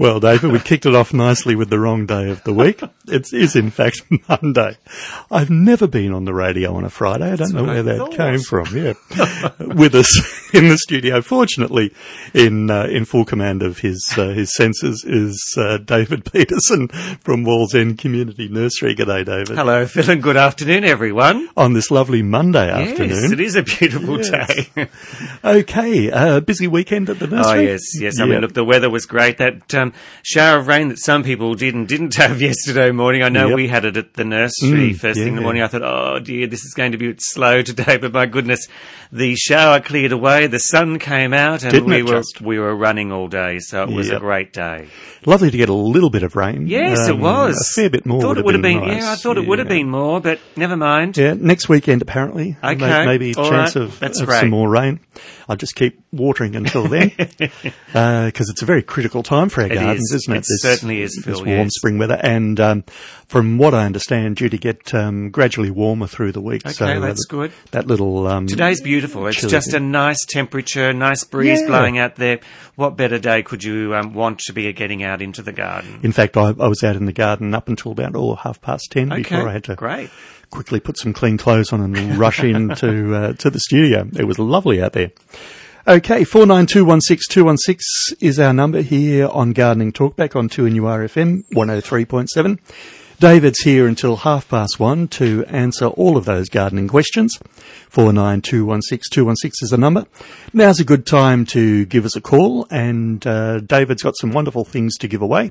Well, David, we kicked it off nicely with the wrong day of the week. It is, in fact, Monday. I've never been on the radio on a Friday. I don't That's know where that thought. came from. Yeah, with us in the studio, fortunately, in uh, in full command of his uh, his senses, is uh, David Peterson from Wallsend Community Nursery. G'day, David. Hello, Phil, and good afternoon, everyone. On this lovely Monday afternoon. Yes, afternoon. it is a beautiful Yes. day. Okay, uh, busy weekend at the nursery. oh, yes, yes. I Yeah. mean, look, the weather was great. That um, shower of rain that some people did and didn't have yesterday morning. I know Yep. we had it at the nursery Mm, first thing in the yeah. morning. I thought, oh dear, this is going to be slow today. But my goodness, the shower cleared away, the sun came out, and Didn't we were just? we were running all day. So it was a great day. Lovely to get a little bit of rain. Yes, it Um, was A fair bit more. Thought would it would have been. nice. Yeah, I thought it would have been more, but never mind. Yeah, next weekend apparently. Okay, Maybe a all chance right, of, of some more rain. I'll just keep watering until then, because it's a very critical time for our It gardens, is. isn't it? It certainly is, Phil, This warm yes. spring weather, and um, from what I understand, due to get um, gradually warmer through the week. Okay, so uh, that's that- good. That little um, Today's beautiful. It's just a nice temperature, nice breeze Yeah. blowing out there. What better day could you um, want to be getting out into the garden? In fact, I, I was out in the garden up until about oh half past ten Okay, before I had to great. Quickly put some clean clothes on and rush into uh, to the studio. It was lovely out there. Okay, four nine two one six two one six is our number here on Gardening Talkback on Two RFM one hundred three point seven. David's here until half past one to answer all of those gardening questions. Four nine two one six two one six is the number. Now's a good time to give us a call, and uh, David's got some wonderful things to give away.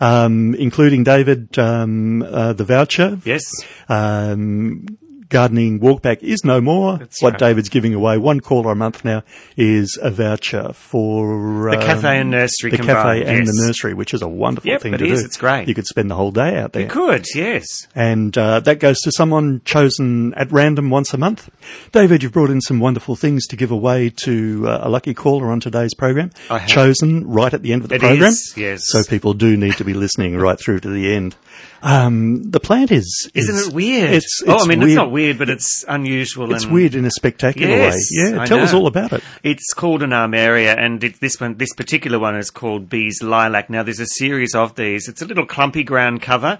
Um, including David, um, uh, the voucher Yes. um, gardening walkback is no more. That's what right. David's giving away, one caller a month now, is a voucher for The um, cafe and nursery the cafe and yes. the nursery, which is a wonderful Yep, thing it to is. do. It's great. You could spend the whole day out there. You could, yes. And uh, that goes to someone chosen at random once a month. David, you've brought in some wonderful things to give away to uh, a lucky caller on today's program. I have. Chosen right at the end of the It program. is, yes. So people do need to be listening right through to the end. Um, the plant is, Isn't it weird? It's, oh, I mean, weird. it's not weird, but it's unusual. It's weird in a spectacular Yes, way. Yeah, I tell us all about it. It's called an armeria, and it, this one, this particular one is called Bees Lilac. Now, there's a series of these. It's a little clumpy ground cover.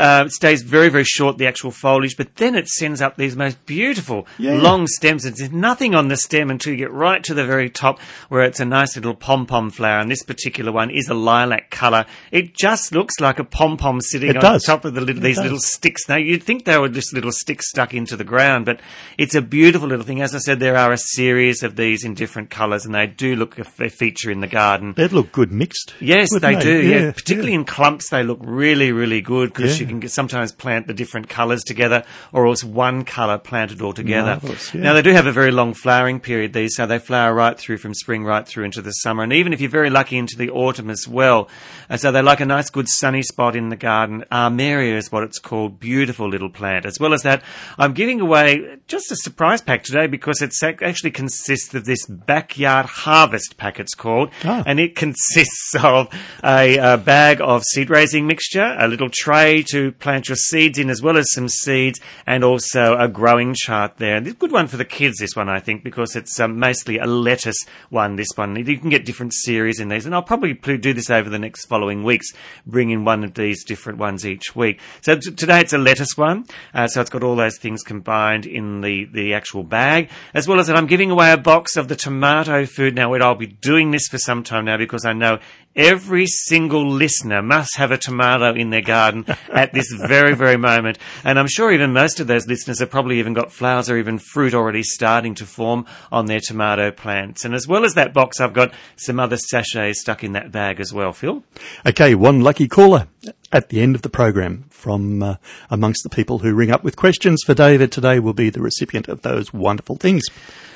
Uh, it stays very, very short, the actual foliage, but then it sends up these most beautiful Yeah. long stems. And there's nothing on the stem until you get right to the very top where it's a nice little pom-pom flower. And this particular one is a lilac colour. It just looks like a pom-pom sitting It on does. top of the little, these does. little sticks. Now, you'd think they were just little sticks stuck into the ground, but it's a beautiful little thing. As I said, there are a series of these in different colours, and they do look a, a feature in the garden. They'd look good mixed. Yes, wouldn't they do. Yeah, Yeah, particularly in clumps, they look really, really good because Yeah. you can sometimes plant the different colours together, or else one colour planted all together. Yeah. Now they do have a very long flowering period. These, so they flower right through from spring right through into the summer, and even if you're very lucky into the autumn as well. And so they like a nice, good sunny spot in the garden. Armeria is what it's called. Beautiful little plant. As well as that, I'm giving away just a surprise pack today because it actually consists of this backyard harvest pack. It's called, Ah. and it consists of a, uh bag of seed raising mixture, a little tray to plant your seeds in, as well as some seeds, and also a growing chart there. And good one for the kids, this one, I think, because it's um, mostly a lettuce one, this one. You can get different series in these, and I'll probably do this over the next following weeks, bring in one of these different ones each week. So t- today it's a lettuce one, uh, so it's got all those things combined in the, the actual bag, as well as that I'm giving away a box of the tomato food. Now, I'll be doing this for some time now because I know every single listener must have a tomato in their garden at this very, very moment. And I'm sure even most of those listeners have probably even got flowers or even fruit already starting to form on their tomato plants. And as well as that box, I've got some other sachets stuck in that bag as well, Phil. Okay, one lucky caller at the end of the program from uh, amongst the people who ring up with questions for David today will be the recipient of those wonderful things.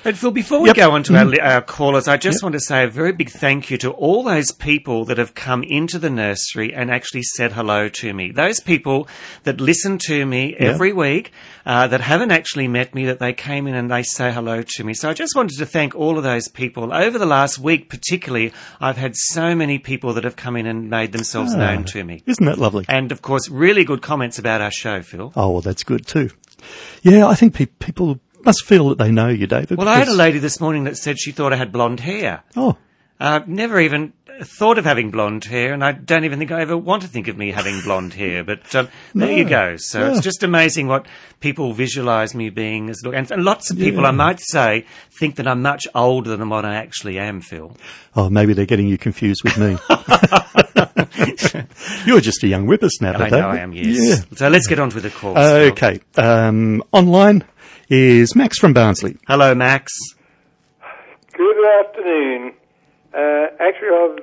And Phil, before we Yep. go on to our, our callers, I just want to say a very big thank you to all those people that have come into the nursery and actually said hello to me. Those people that listen to me every week, uh, that haven't actually met me, that they came in and they say hello to me. So I just wanted to thank all of those people. Over the last week, particularly, I've had so many people that have come in and made themselves Ah. known to me. Isn't that lovely? And of course, really good comments about our show, Phil. Oh, well, that's good too. Yeah, I think pe- people must feel that they know you, David. Well, I had a lady this morning that said she thought I had blonde hair. Oh, Uh, never even thought of having blonde hair, and I don't even think I ever want to think of me having blonde hair. But um, there you go. So Yeah. it's just amazing what people visualise me being as look. And, and lots of people, Yeah. I might say, think that I'm much older than what I actually am, Phil. Oh, maybe they're getting you confused with me. You're just a young whippersnapper, I know David. I am. Yes. So let's get on with the call. Yeah. Okay. Um, online is Max from Barnsley. Hello, Max. Good afternoon. Uh, actually, I've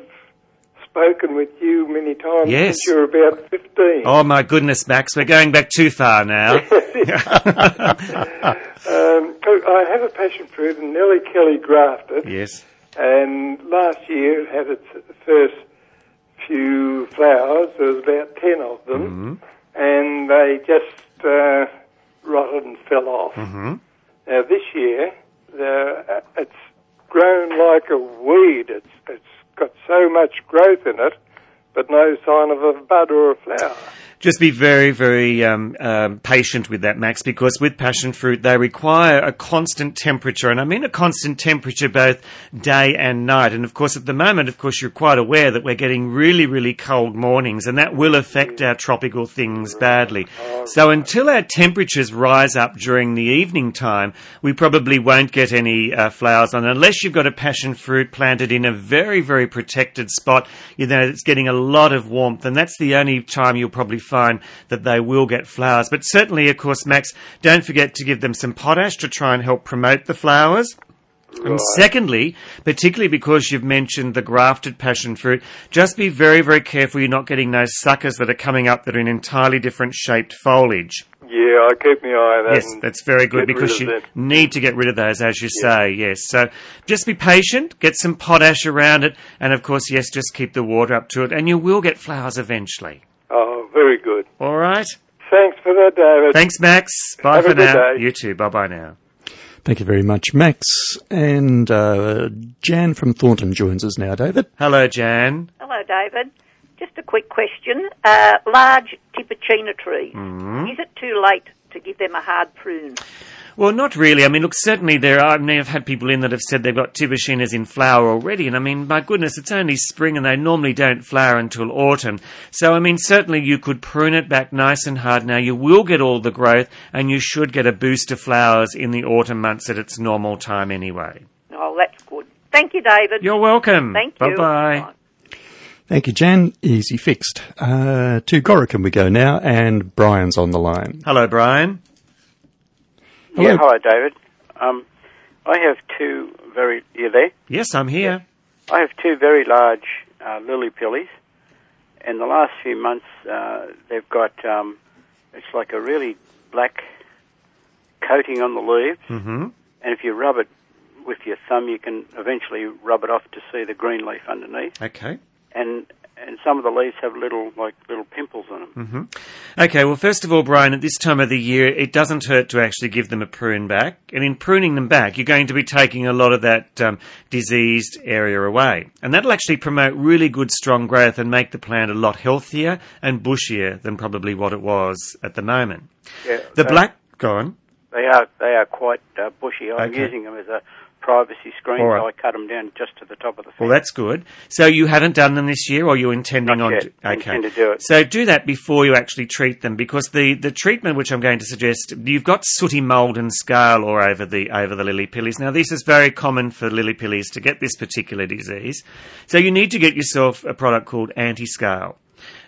spoken with you many times Yes. since you were about 15. Oh my goodness, Max, we're going back too far now. Um, I have a passion fruit and Nellie Kelly grafted, yes. and last year it had its first few flowers. There was about 10 of them, and they just uh, rotted and fell off. Mm-hmm. Now this year, uh, it's grown like a weed. It's it's got so much growth in it, but no sign of a bud or a flower. Just be very, very um, um, patient with that, Max, because with passion fruit, they require a constant temperature. And I mean a constant temperature both day and night. And of course, at the moment, of course, you're quite aware that we're getting really, really cold mornings, and that will affect our tropical things badly. So until our temperatures rise up during the evening time, we probably won't get any uh, flowers on, unless you've got a passion fruit planted in a very, very protected spot. You know, it's getting a lot of warmth, and that's the only time you'll probably find that they will get flowers. But certainly, of course, Max, don't forget to give them some potash to try and help promote the flowers. And secondly, particularly because you've mentioned the grafted passion fruit, just be very, very careful you're not getting those suckers that are coming up that are in entirely different shaped foliage. Yeah, I keep my eye on that. Yes, that's very good because you that. need to get rid of those, as you say. Yes, so just be patient, get some potash around it, and of course, yes, just keep the water up to it, and you will get flowers eventually. Oh, very good. All right. Thanks for that, David. Thanks, Max. Bye Have a for good now. day. You too. Bye bye now. Thank you very much, Max. And uh, Jan from Thornton joins us now, David. Hello, Jan. Hello, David. Just a quick question. Uh, large Tibouchina trees. Mm-hmm. Is it too late to give them a hard prune? Well, not really. I mean, look, certainly there are. I mean, I've had people in that have said they've got tibouchinas in flower already, and I mean, my goodness, it's only spring, and they normally don't flower until autumn. So, I mean, certainly you could prune it back nice and hard. Now, you will get all the growth, and you should get a boost of flowers in the autumn months at its normal time anyway. Oh, that's good. Thank you, David. You're welcome. Thank Bye you. bye. Thank you, Jan. Easy fixed. Uh, to Gorokan we go now, and Brian's on the line. Hello, Brian. Yeah, hello, David. Um, I have two very. You there? Yes, I'm here. I have two very large uh, lily pillies. In the last few months, uh, they've got um, it's like a really black coating on the leaves, hmm and if you rub it with your thumb, you can eventually rub it off to see the green leaf underneath. Okay. And and some of the leaves have little like little pimples on them. hmm Okay, well, first of all, Brian, at this time of the year, it doesn't hurt to actually give them a prune back. And in pruning them back, you're going to be taking a lot of that um, diseased area away. And that'll actually promote really good, strong growth and make the plant a lot healthier and bushier than probably what it was at the moment. Yeah, The black, go on. They are they are quite uh, bushy. I'm Okay. using them as a privacy screen, All right. I cut them down just to the top of the fence. Well, that's good. So you haven't done them this year, or you're intending Not on? yet. do- okay. intend to do it. So do that before you actually treat them, because the, the treatment which I'm going to suggest, you've got sooty mould and scale all over the over the lily pillies. Now this is very common for lily pillies to get this particular disease. So you need to get yourself a product called anti-scale.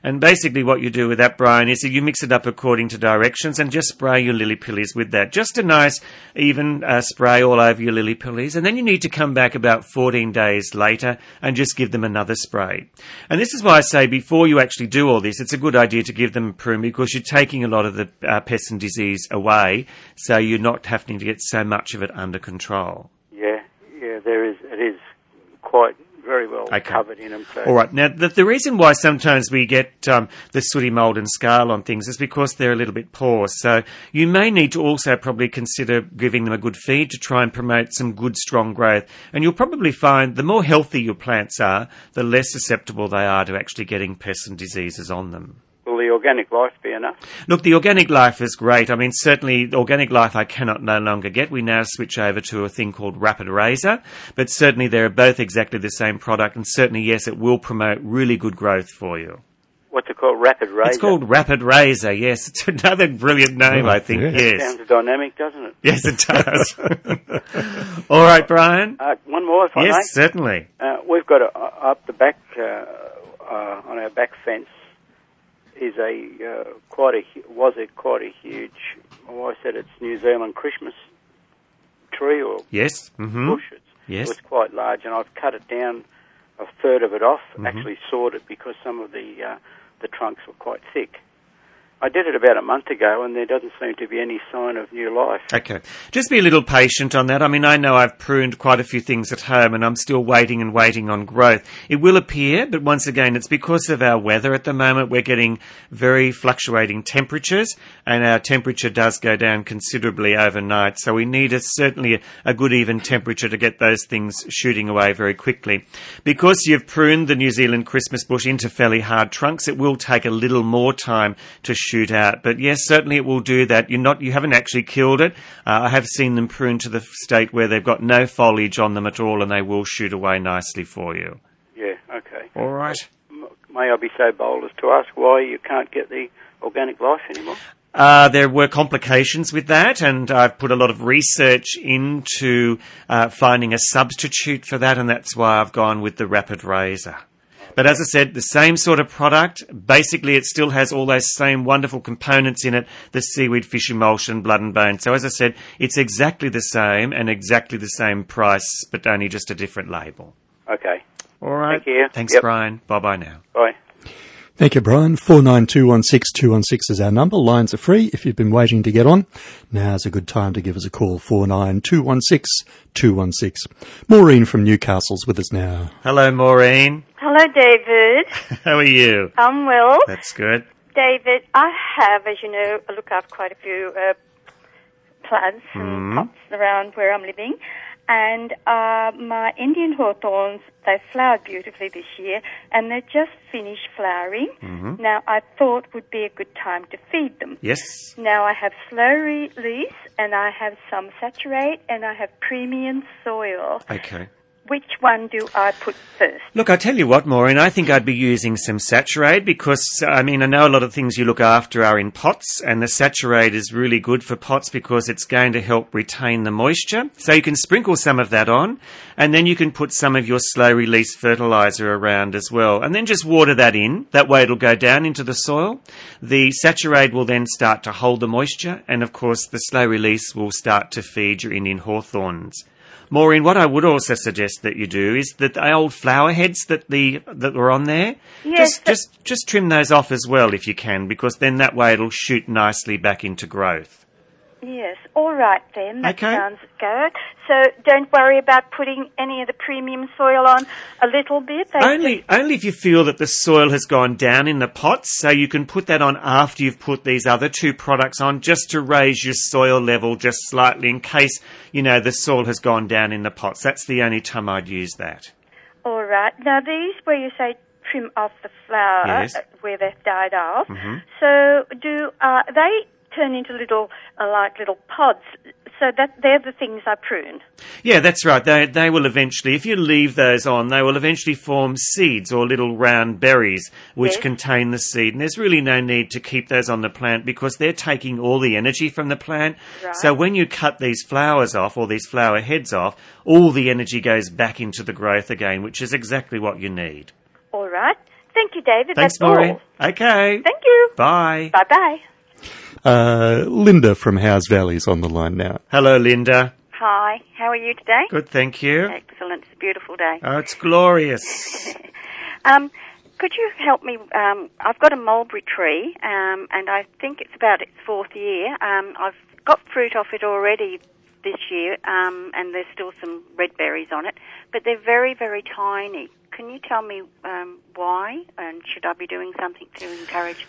And basically what you do with that, Brian, is you mix it up according to directions and just spray your lily pillies with that. Just a nice, even uh, spray all over your lily pillies. And then you need to come back about 14 days later and just give them another spray. And this is why I say before you actually do all this, it's a good idea to give them a prune because you're taking a lot of the uh, pest and disease away. So you're not having to get so much of it under control. Yeah, yeah, there is. It is quite very well Okay. covered in them. So All right. Now, the, the reason why sometimes we get um, the sooty mould and scale on things is because they're a little bit poor. So you may need to also probably consider giving them a good feed to try and promote some good, strong growth. And you'll probably find the more healthy your plants are, the less susceptible they are to actually getting pests and diseases on them. Well, the organic life be enough? Look, the organic life is great. I mean, certainly organic life I cannot no longer get. We now switch over to a thing called Rapid Razor, but certainly they're both exactly the same product, and certainly yes, it will promote really good growth for you. What's it called? Rapid Razor. It's called Rapid Razor. Yes, it's another brilliant name, Oh, I think. yeah. Yes, Sounds dynamic, doesn't it? yes, it does. All right, Brian. Uh, one more, if I may. Yes, certainly. Uh, we've got a, uh, up the back uh, uh, on our back fence is a uh, quite a was a quite a huge. My wife said it's New Zealand Christmas tree or Yes. hmm bush. It's, Yes. It was quite large, and I've cut it down a third of it off. Mm-hmm. Actually, sawed it because some of the uh, the trunks were quite thick. I did it about a month ago, and there doesn't seem to be any sign of new life. Okay. Just be a little patient on that. I mean, I know I've pruned quite a few things at home and I'm still waiting and waiting on growth. It will appear, but once again, it's because of our weather at the moment. We're getting very fluctuating temperatures and our temperature does go down considerably overnight. So we need a, certainly a, good even temperature to get those things shooting away very quickly. Because you've pruned the New Zealand Christmas bush into fairly hard trunks, it will take a little more time to shoot out. But yes, certainly it will do that. You're not, you haven't actually killed it. Uh, I have seen them pruned to the state where they've got no foliage on them at all and they will shoot away nicely for you. Yeah. Okay. All right. May I be so bold as to ask why you can't get the organic life anymore? Uh, there were complications with that, and I've put a lot of research into uh, finding a substitute for that, and that's why I've gone with the Rapid Razor. But as I said, the same sort of product. Basically, it still has all those same wonderful components in it: the seaweed, fish emulsion, blood and bone. So, as I said, it's exactly the same and exactly the same price, but only just a different label. Okay. All right. Thank you. Thanks, Yep. Brian. Bye bye now. Bye. Thank you, Brian. 49216216 is our number. Lines are free if you've been waiting to get on. Now's a good time to give us a call. 49216216. Maureen from Newcastle's with us now. Hello, Maureen. Hello, David. How are you? I'm well. That's good. David, I have, as you know, I look after quite a few uh, plants and pots around where I'm living. And uh, my Indian hawthorns, they flowered beautifully this year, and they just finished flowering. Now, I thought would be a good time to feed them. Yes. Now, I have slow release, and I have some SaturAid, and I have premium soil. Okay. Which one do I put first? Look, I tell you what, Maureen, I think I'd be using some SaturAid because, I mean, I know a lot of things you look after are in pots and the SaturAid is really good for pots because it's going to help retain the moisture. So you can sprinkle some of that on and then you can put some of your slow release fertilizer around as well and then just water that in. That way it'll go down into the soil. The SaturAid will then start to hold the moisture and of course the slow release will start to feed your Indian hawthorns. Maureen, what I would also suggest that you do is that the old flower heads that the that were on there, Yes, just just just trim those off as well if you can, because then that way it'll shoot nicely back into growth. Yes, all right then. That Okay. sounds good. So don't worry about putting any of the premium soil on a little bit. They Only only if you feel that the soil has gone down in the pots, so you can put that on after you've put these other two products on, just to raise your soil level just slightly in case you know the soil has gone down in the pots. That's the only time I'd use that. All right. Now these where you say trim off the flower Yes. uh, where they've died off. So do uh, they turn into little uh, like little pods? So that they're the things I prune. Yeah, that's right. They they will eventually, if you leave those on, they will eventually form seeds or little round berries which Yes. contain the seed. And there's really no need to keep those on the plant because they're taking all the energy from the plant. Right. So when you cut these flowers off or these flower heads off, all the energy goes back into the growth again, which is exactly what you need. All right. Thank you, David. Thanks, That's Maureen. all. Okay. Thank you. Bye. Bye bye. Uh, Linda from Howes Valley's on the line now. Hello, Linda. Hi, how are you today? Good, thank you. Excellent, it's a beautiful day. Oh, it's glorious. Um, could you help me? Um, I've got a mulberry tree, um, and I think it's about its fourth year. Um, I've got fruit off it already this year, um, and there's still some red berries on it, but they're very, very tiny. Can you tell me um, why, and should I be doing something to encourage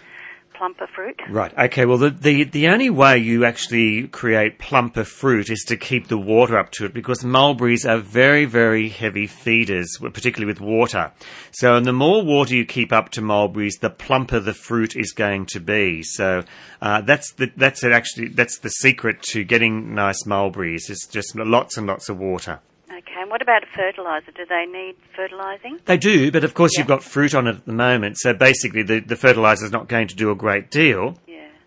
plumper fruit. Right. Okay. Well, the, the the only way you actually create plumper fruit is to keep the water up to it because mulberries are very very heavy feeders, particularly with water. So, and the more water you keep up to mulberries, the plumper the fruit is going to be. So, uh, that's the that's it actually that's the secret to getting nice mulberries. It's just lots and lots of water. What about a fertilizer? Do they need fertilizing? They do, but of course Yeah. you've got fruit on it at the moment, so basically the, the fertilizer is not going to do a great deal.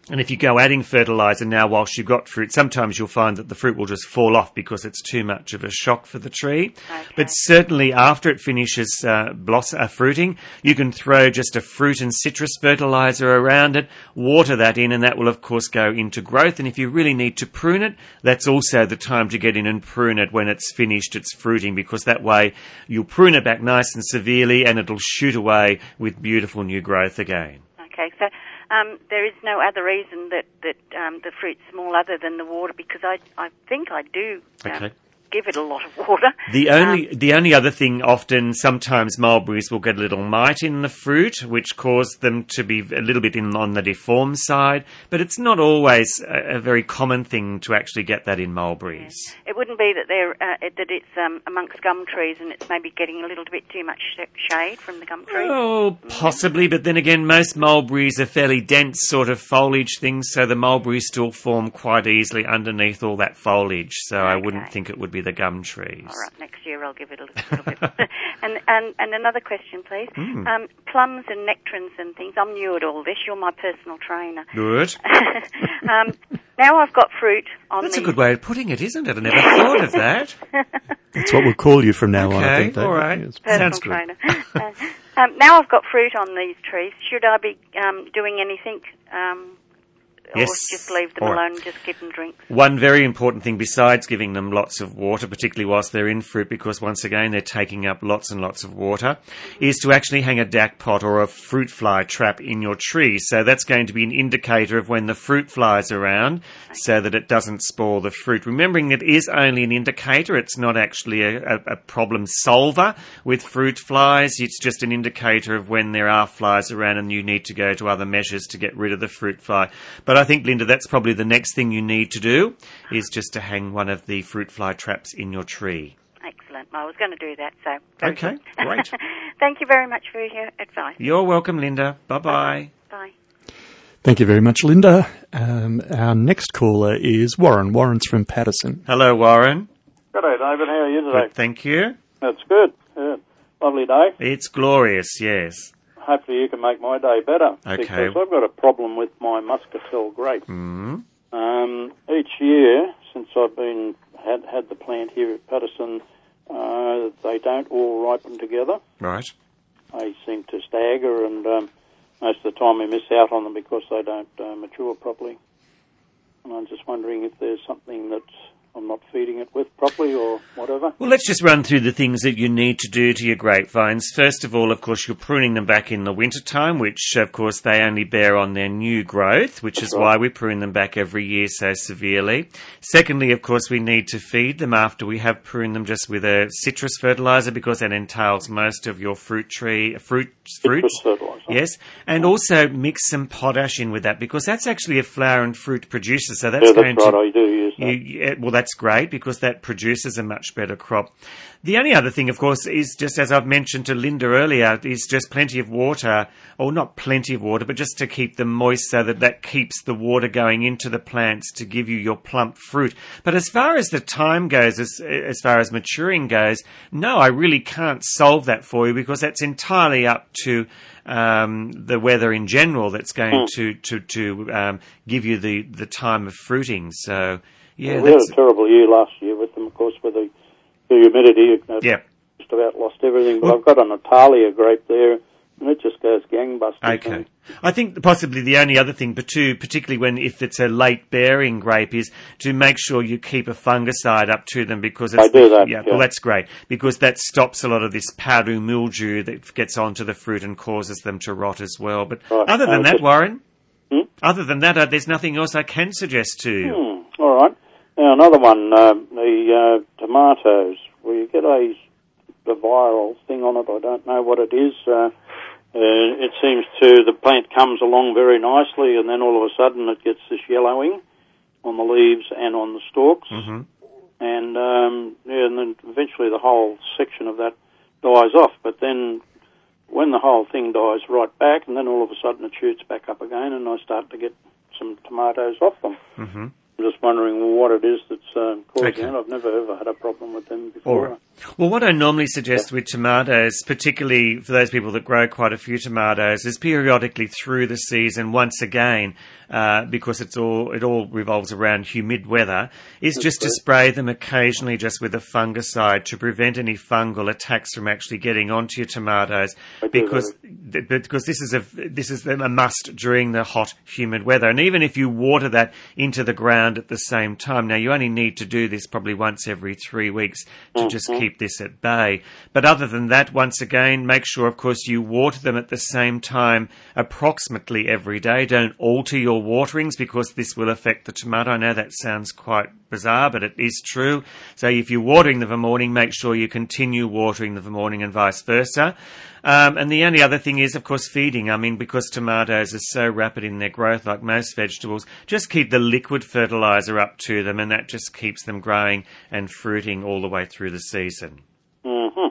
And if you go adding fertilizer now whilst you've got fruit, sometimes you'll find that the fruit will just fall off because it's too much of a shock for the tree. Okay. But certainly after it finishes uh, uh, fruiting, you can throw just a fruit and citrus fertilizer around it, water that in, and that will of course go into growth. And if you really need to prune it, that's also the time to get in and prune it when it's finished its fruiting because that way you'll prune it back nice and severely and it'll shoot away with beautiful new growth again. Okay, so um, there is no other reason that that um, the fruit's small other than the water because I I think I do um, Okay. Give it a lot of water. The only the only other thing often sometimes mulberries will get a little mite in the fruit, which cause them to be a little bit in on the deformed side. But it's not always a, a very common thing to actually get that in mulberries. It wouldn't be that they're uh, it- that it's um, amongst gum trees and it's maybe getting a little bit too much sh- shade from the gum tree. Oh, possibly, but then again, most mulberries are fairly dense sort of foliage things, so the mulberries still form quite easily underneath all that foliage. So I wouldn't think it would be the gum trees. All right, next year I'll give it a little, little bit. and, and and another question, please. Hmm. Um, plums and nectarines and things. I'm new at all this. You're my personal trainer. Good. um, now I've got fruit on That's a good way of putting it, isn't it? I never thought of that. That's what we'll call you from now on. I Okay, think, David. all right. Yes. personal Sounds good. trainer. Uh, um, now I've got fruit on these trees. Should I be um, doing anything? Yes. Or just leave them All right. alone and just give them drinks? One very important thing besides giving them lots of water, particularly whilst they're in fruit, because once again they're taking up lots and lots of water, is to actually hang a Dakpot or a fruit fly trap in your tree. So that's going to be an indicator of when the fruit flies around so that it doesn't spoil the fruit. Remembering it is only an indicator, it's not actually a, a, a problem solver with fruit flies. It's just an indicator of when there are flies around and you need to go to other measures to get rid of the fruit fly. But I think, Linda, that's probably the next thing you need to do is just to hang one of the fruit fly traps in your tree. Excellent. I was going to do that, so. very Okay, good. great. Thank you very much for your advice. You're welcome, Linda. Bye bye. Bye. Thank you very much, Linda. Um, our next caller is Warren. Warren's from Paterson. Hello, Warren. G'day, David. How are you today? Good, thank you. That's good. Good. Lovely day. It's glorious, yes. Hopefully you can make my day better. Okay. Because I've got a problem with my muscatel grape. Mm. Um, each year since I've been had had the plant here at Paterson, uh, they don't all ripen together. Right. They seem to stagger, and um, most of the time we miss out on them because they don't uh, mature properly. And I'm just wondering if there's something that I'm not feeding it with properly or whatever. Well, let's just run through the things that you need to do to your grapevines. First of all, of course, you're pruning them back in the winter time, which, of course, they only bear on their new growth, which is right. why we prune them back every year so severely. Secondly, of course, we need to feed them after we have pruned them just with a citrus fertilizer because that entails most of your fruit tree, fruit, fruits. Citrus fertilizer. Yes, and also mix some potash in with that because that's actually a flower and fruit producer. So that's Yeah, going that's to right. I do use that. You, yeah, well, that's great because that produces a much better crop. The only other thing, of course, is just as I've mentioned to Linda earlier, is just plenty of water, or not plenty of water, but just to keep them moist so that that keeps the water going into the plants to give you your plump fruit. But as far as the time goes, as, as far as maturing goes, no, I really can't solve that for you because that's entirely up to um, the weather in general that's going to to to um, give you the the time of fruiting. So yeah, we had a terrible year last year with them, of course, with the, the humidity. It yeah. just about lost everything. But Well- I've got an Italia grape there, and it just goes gangbusters. Okay. I think possibly the only other thing, but too, particularly when if it's a late bearing grape, is to make sure you keep a fungicide up to them because it's I do that, Yeah, yeah. well, that's great because that stops a lot of this powdery mildew that gets onto the fruit and causes them to rot as well. But Right. other than that, Warren, Hmm? other than that, uh, there's nothing else I can suggest to you. Hmm, all right. Now another one, um, the uh, tomatoes. Where you get a, a viral thing on it. I don't know what it is. Uh, Uh, it seems to the plant comes along very nicely, and then all of a sudden it gets this yellowing on the leaves and on the stalks, hmm and um, yeah, and then eventually the whole section of that dies off. But then when the whole thing dies right back, and then all of a sudden it shoots back up again, and I start to get some tomatoes off them. hmm I'm just wondering what it is that's um, causing Okay. it. I've never ever had a problem with them before. right. Well, what I normally suggest with tomatoes, particularly for those people that grow quite a few tomatoes, is periodically through the season, once again, uh, because it's all it all revolves around humid weather, is just to spray them occasionally, just with a fungicide to prevent any fungal attacks from actually getting onto your tomatoes, because th- because this is a this is a must during the hot, humid weather, and even if you water that into the ground at the same time, now you only need to do this probably once every three weeks to just keep this at bay. But other than that, once again, make sure, of course, you water them at the same time approximately every day. Don't alter your waterings because this will affect the tomato. I know that sounds quite bizarre, but it is true. So if you're watering them in the morning, make sure you continue watering them in the morning and vice versa. Um, and the only other thing is, of course, feeding. I mean, because tomatoes are so rapid in their growth, like most vegetables, just keep the liquid fertilizer up to them, and that just keeps them growing and fruiting all the way through the season. hmm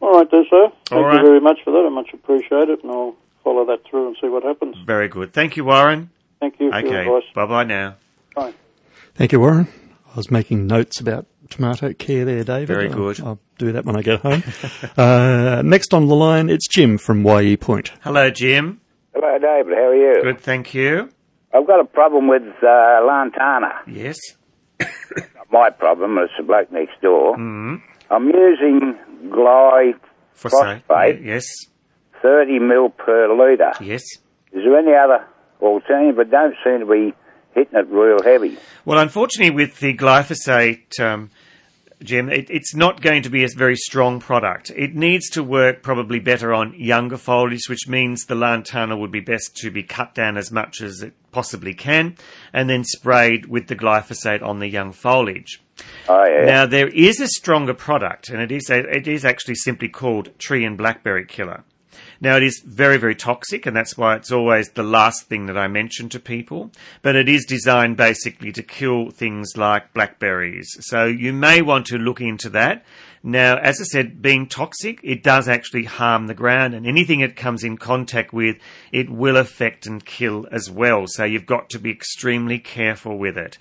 All right, then, sir. Thank right. you very much for that. I much appreciate it, and I'll follow that through and see what happens. Very good. Thank you, Warren. Thank you for your Okay. Bye bye now. Bye. Thank you, Warren. I was making notes about tomato care there, David. Very I'll- good. I'll, do that when I get home. uh, next on the line, it's Jim from Wyee Point. Hello, Jim. Hello, David. How are you? Good, thank you. I've got a problem with uh, Lantana. Yes. My problem is the bloke next door. Mm. I'm using Gly For yes, 30 mil per litre. yes. Is there any other alternative? But don't seem to be hitting it real heavy. Well, unfortunately, with the glyphosate, um, Jim, it, it's not going to be a very strong product. It needs to work probably better on younger foliage, which means the lantana would be best to be cut down as much as it possibly can, and then sprayed with the glyphosate on the young foliage. Oh, yeah. Now there is a stronger product, and it is a, it is actually simply called tree and blackberry killer. Now it is very very toxic, and that's why it's always the last thing that I mention to people. But it is designed basically to kill things like blackberries, so you may want to look into that. Now, as I said, being toxic, it does actually harm the ground, and anything it comes in contact with, it will affect and kill as well. So you've got to be extremely careful with it.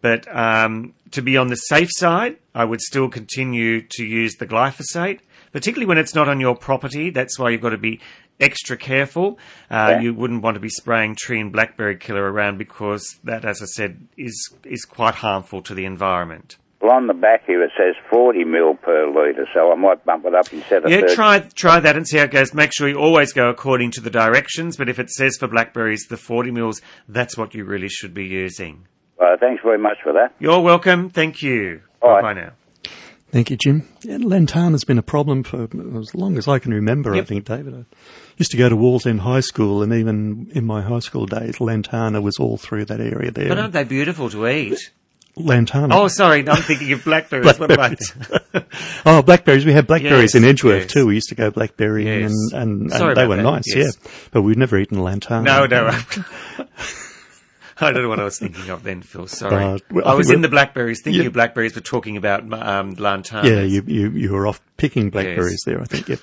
But um, to be on the safe side, I would still continue to use the glyphosate, particularly when it's not on your property. That's why you've got to be extra careful. Uh, Yeah. You wouldn't want to be spraying tree and blackberry killer around because that, as I said, is is quite harmful to the environment. Well, on the back here it says 40 mil per litre, so I might bump it up instead of Yeah, 30. try try that and see how it goes. Make sure you always go according to the directions. But if it says for blackberries the 40 mils, that's what you really should be using. Uh, thanks very much for that. You're welcome. Thank you. All Bye right. bye now. Thank you, Jim. Yeah, Lantana's been a problem for as long as I can remember, Yep. I think, David. I used to go to Wallsend High School, and even in my high school days, Lantana was all through that area there. But aren't they beautiful to eat? Lantana. Oh, sorry, I'm thinking of blackberries. What about Oh, blackberries. We had blackberries Yes, in Edgeworth yes. too. We used to go blackberrying Yes. and, and, and they were that, nice, yeah. But we've never eaten lantana. No, no. I don't know what I was thinking of then, Phil. Sorry. Uh, well, I I was in the blackberries, thinking Yeah. of blackberries, but talking about um, lantana. Yeah, you, you, you were off picking blackberries there, I think, yeah.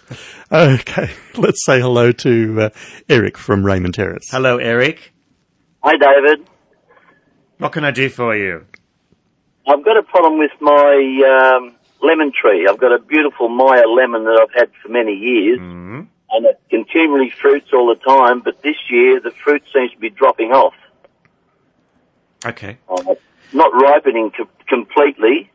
okay, let's say hello to uh, Eric from Raymond Terrace. Hello, Eric. Hi, David. What can I do for you? I've got a problem with my um, lemon tree. I've got a beautiful Meyer lemon that I've had for many years, Mm. and it continually fruits all the time. But this year, the fruit seems to be dropping off, Okay. uh, not ripening co- completely,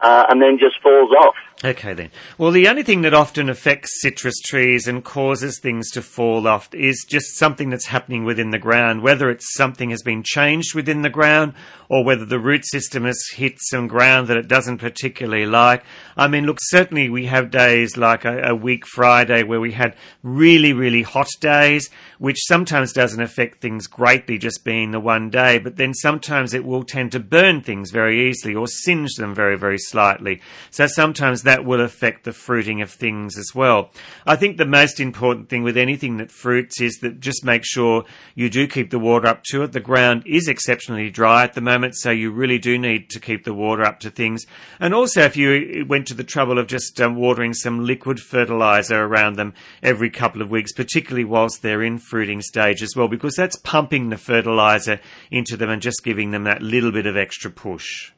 uh, and then just falls off. Okay then. Well, the only thing that often affects citrus trees and causes things to fall off is just something that's happening within the ground, whether it's something has been changed within the ground or whether the root system has hit some ground that it doesn't particularly like. I mean, look, certainly we have days like a, a week Friday where we had really, really hot days, which sometimes doesn't affect things greatly just being the one day, but then sometimes it will tend to burn things very easily or singe them very, very slightly. So sometimes that will affect the fruiting of things as well. I think the most important thing with anything that fruits is that just make sure you do keep the water up to it. The ground is exceptionally dry at the moment, so you really do need to keep the water up to things. And also, if you went to the trouble of just um, watering some liquid fertilizer around them every couple of weeks, particularly whilst they're in fruiting stage as well, because that's pumping the fertilizer into them and just giving them that little bit of extra push.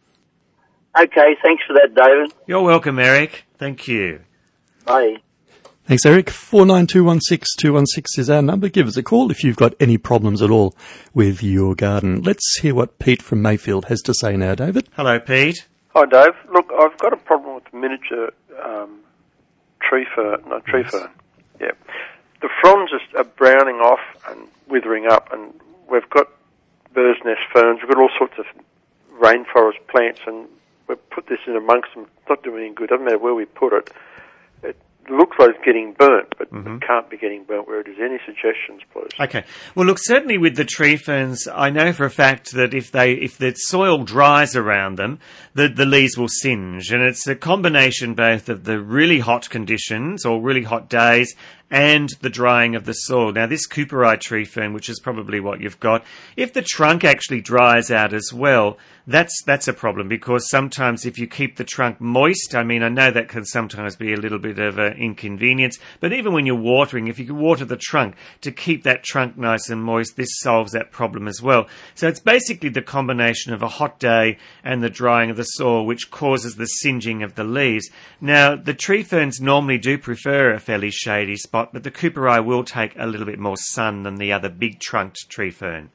Okay, thanks for that, David. You're welcome, Eric. Thank you. Bye. Thanks, Eric. 49216216 is our number. Give us a call if you've got any problems at all with your garden. Let's hear what Pete from Mayfield has to say now, David. Hello, Pete. Hi, Dave. Look, I've got a problem with the miniature um, tree fern. No, tree Yes. fern. Yeah. The fronds are, are browning off and withering up, and we've got bird's nest ferns. We've got all sorts of rainforest plants, and we've put this in amongst them. It's not doing any good. Doesn't matter where we put it. It looks like it's getting burnt, but it mm-hmm. can't be getting burnt where it is. Any suggestions, please? Okay. Well, look, certainly with the tree ferns, I know for a fact that if they, if the soil dries around them, the, the leaves will singe. And it's a combination both of the really hot conditions or really hot days and the drying of the soil. Now, this Cooperi tree fern, which is probably what you've got, if the trunk actually dries out as well, that's that's a problem because sometimes if you keep the trunk moist, I mean, I know that can sometimes be a little bit of an inconvenience, but even when you're watering, if you can water the trunk to keep that trunk nice and moist, this solves that problem as well. So it's basically the combination of a hot day and the drying of the soil which causes the singeing of the leaves. Now, the tree ferns normally do prefer a fairly shady spot, but the Cooperi will take a little bit more sun than the other big trunked tree fern.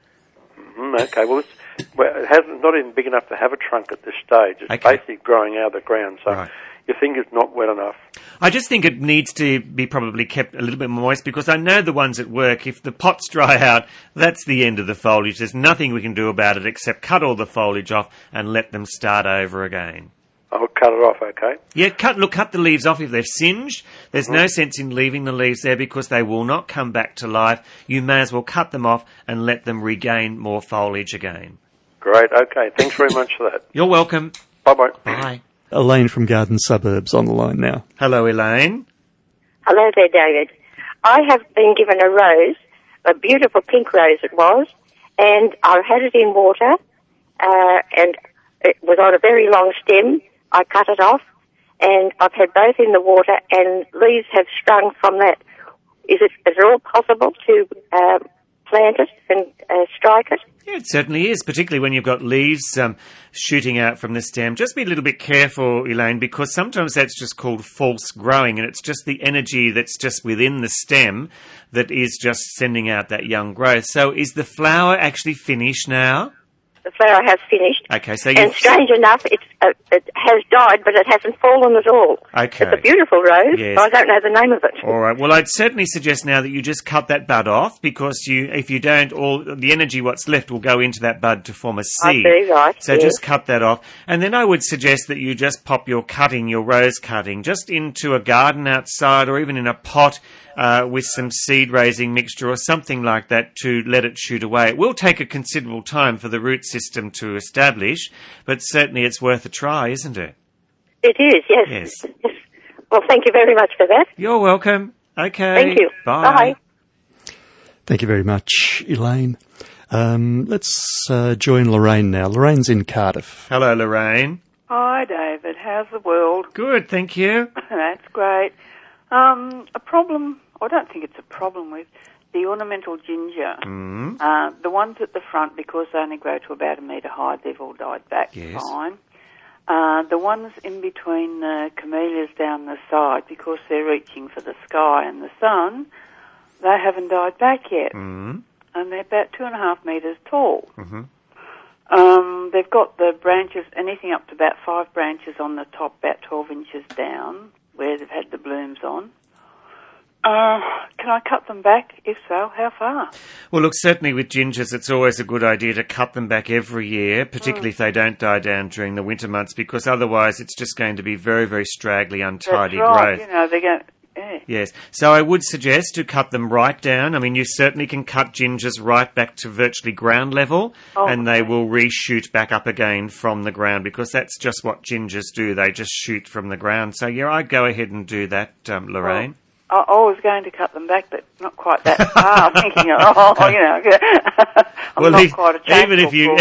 Mm, okay, well, it's, well, it hasn't not even big enough to have a trunk at this stage. It's Okay. basically growing out of the ground, so Right. you think it's not wet enough. I just think it needs to be probably kept a little bit moist because I know the ones at work, if the pots dry out, that's the end of the foliage. There's nothing we can do about it except cut all the foliage off and let them start over again. I'll cut it off, okay? Yeah, cut, look, cut the leaves off if they've singed. There's no sense in leaving the leaves there because they will not come back to life. You may as well cut them off and let them regain more foliage again. Great, okay. Thanks very much for that. You're welcome. Bye-bye. Bye. Elaine from Garden Suburb's on the line now. Hello, Elaine. Hello there, David. I have been given a rose, a beautiful pink rose it was, and I've had it in water, uh, and it was on a very long stem. I cut it off, and I've had both in the water, and leaves have sprung from that. Is it at all possible to um, plant it and uh, strike it? Yeah, it certainly is, particularly when you've got leaves um, shooting out from the stem. Just be a little bit careful, Elaine, because sometimes that's just called false growing, and it's just the energy that's just within the stem that is just sending out that young growth. So, is the flower actually finished now? The flower has finished. Okay, so And you've strange enough, it's, uh, it has died, but it hasn't fallen at all. Okay. It's a beautiful rose. Yes. I don't know the name of it. All right. Well, I'd certainly suggest now that you just cut that bud off because you, if you don't, all the energy what's left will go into that bud to form a seed. see, right, So yes. just cut that off, and then I would suggest that you just pop your cutting, your rose cutting, just into a garden outside or even in a pot. Uh, with some seed raising mixture or something like that to let it shoot away. It will take a considerable time for the root system to establish, but certainly it's worth a try, isn't it? It is, yes. Yes. Well, thank you very much for that. You're welcome. Okay. Thank you. Bye. Thank you very much, Elaine. Um, let's uh, join Lorraine now. Lorraine's in Cardiff. Hello, Lorraine. Hi, David. How's the world? Good, thank you. That's great. Um, a problem, I don't think it's a problem with the ornamental ginger. Mm. Uh, the ones at the front, because they only grow to about a metre high, they've all died back Yes. fine. Uh, the ones in between the camellias down the side, because they're reaching for the sky and the sun, they haven't died back yet. Mm. And they're about two and a half metres tall. hmm Um, they've got the branches, anything up to about five branches on the top, about 12 inches down, where they've had the blooms on. Uh, can I cut them back? If so, how far? Well, look, certainly with gingers, it's always a good idea to cut them back every year, particularly if they don't die down during the winter months, because otherwise it's just going to be very, very straggly, untidy That's right. growth. You know, they're going. Yeah. Yes. So I would suggest to cut them right down. I mean, you certainly can cut gingers right back to virtually ground level, Oh, and they will reshoot back up again from the ground because that's just what gingers do. They just shoot from the ground. So yeah, I'd go ahead and do that, um, Lorraine. I, I was going to cut them back, but not quite that far. thinking, oh, you know, I'm well, not e- quite a even if you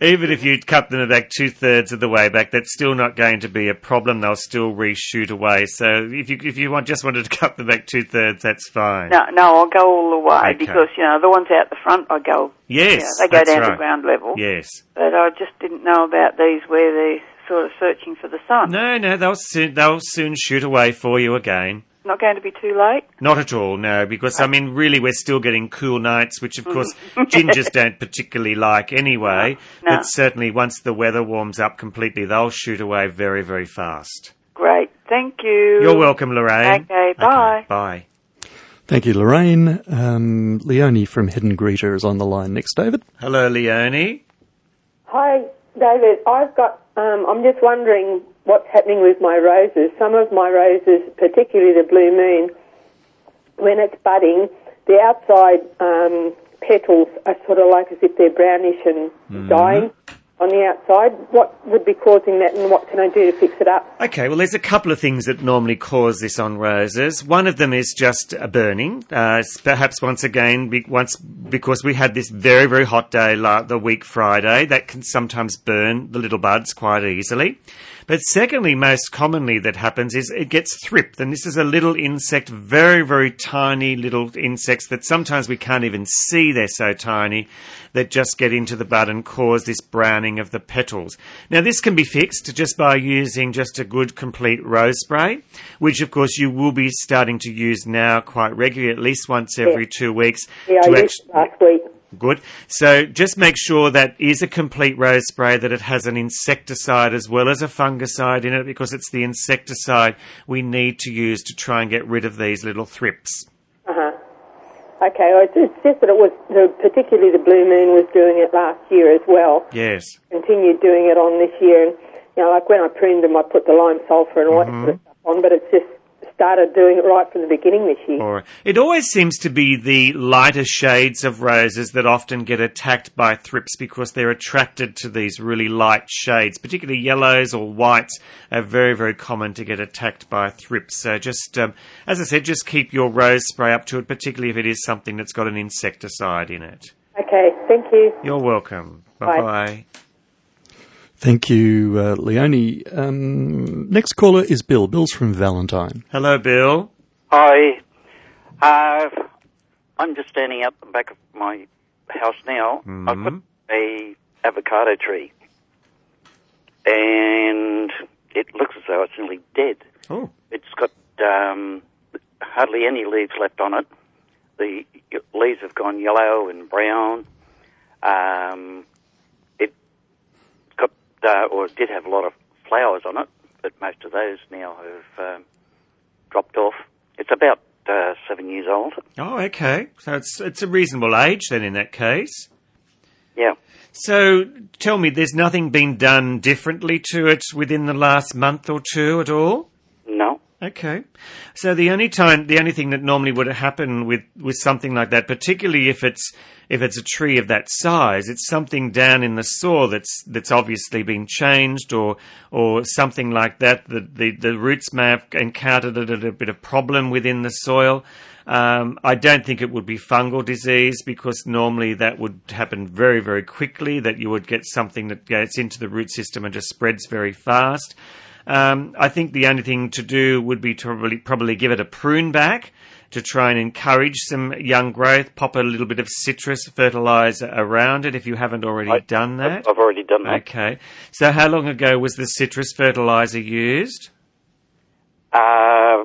even if you cut them back two thirds of the way back, that's still not going to be a problem. They'll still reshoot away. So if you if you want just wanted to cut them back two thirds, that's fine. No, no, I'll go all the way Okay. because you know the ones out the front, I go. Yes, you know, they go down right. to ground level. Yes. But I just didn't know about these where they're sort of searching for the sun. No, no, they'll soon they'll soon shoot away for you again. Not going to be too late. Not at all, no, because I mean, really, we're still getting cool nights, which of course gingers don't particularly like anyway. No. But certainly, once the weather warms up completely, they'll shoot away very, very fast. Great, thank you. You're welcome, Lorraine. Okay, bye. Bye. Thank you, Lorraine. Um, Leonie from Heddon Greta is on the line next, David. Hello, Leonie. Hi, David. I've got. Um, I'm just wondering what's happening with my roses. Some of my roses, particularly the blue moon, when it's budding, the outside um, petals are sort of like as if they're brownish and Mm-hmm. dying on the outside. What would be causing that, and what can I do to fix it up? Okay, well, there's a couple of things that normally cause this on roses. One of them is just a burning. Uh, perhaps once again, be, once because we had this very very hot day la- the week Friday, that can sometimes burn the little buds quite easily. But secondly, most commonly that happens is it gets thripped, and this is a little insect, very very tiny little insects that sometimes we can't even see. They're so tiny that just get into the bud and cause this browning of the petals. Now, this can be fixed just by using just a good complete rose spray, which of course you will be starting to use now quite regularly, at least once every two weeks. Yeah, I act- used last week. Good. So just make sure that is a complete rose spray, that it has an insecticide as well as a fungicide in it, because it's the insecticide we need to use to try and get rid of these little thrips. Uh huh. Okay, well, it's just that it was particularly the blue moon was doing it last year as well. Yes. Continued doing it on this year, and you know, like when I pruned them, I put the lime sulphur and all that sort of stuff on, but it's just started doing it right from the beginning this year. It always seems to be the lighter shades of roses that often get attacked by thrips because they're attracted to these really light shades. Particularly yellows or whites are very, very common to get attacked by thrips. So just, um, as I said, just keep your rose spray up to it, particularly if it is something that's got an insecticide in it. Okay, thank you. You're welcome. Bye. Bye bye. Thank you, uh, Leonie. Um, next caller is Bill. Bill's from Valentine. Hello, Bill. Hi. Uh, I'm just standing out the back of my house now. I've got a avocado tree, and it looks as though it's nearly dead. Oh. It's got um, hardly any leaves left on it. The leaves have gone yellow and brown. Um, it got, uh, or did have a lot of flowers on it, but most of those now have um, dropped off. It's about uh, seven years old. Oh, okay. So it's it's a reasonable age then in that case. Yeah. So tell me, there's nothing been done differently to it within the last month or two at all? Okay. So the only time, the only thing that normally would happen with, with something like that, particularly if it's, if it's a tree of that size, it's something down in the soil that's, that's obviously been changed or, or something like that. The, the, the roots may have encountered a little bit of problem within the soil. Um, I don't think it would be fungal disease because normally that would happen very, very quickly, that you would get something that gets into the root system and just spreads very fast. Um, I think the only thing to do would be to probably, probably give it a prune back to try and encourage some young growth. Pop a little bit of citrus fertilizer around it if you haven't already done that. I've already done that. Okay. So how long ago was the citrus fertilizer used? Uh,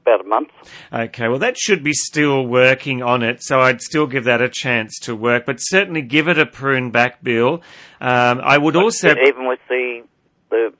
about a month. Okay, well, that should be still working on it, so I'd still give that a chance to work, but certainly give it a prune back, Bill. Um, I would also. even with the the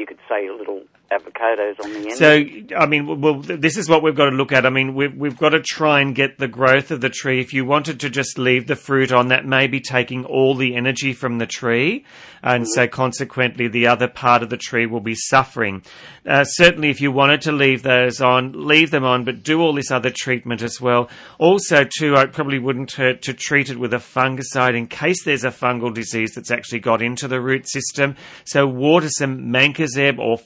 you could say a little avocados on the end. So, I mean, well, this is what we've got to look at. I mean, we've, we've got to try and get the growth of the tree. If you wanted to just leave the fruit on, that may be taking all the energy from the tree. And so consequently, the other part of the tree will be suffering. Uh, certainly, if you wanted to leave those on, leave them on, but do all this other treatment as well. Also, too, I probably wouldn't hurt to treat it with a fungicide in case there's a fungal disease that's actually got into the root system. So water some mancozeb or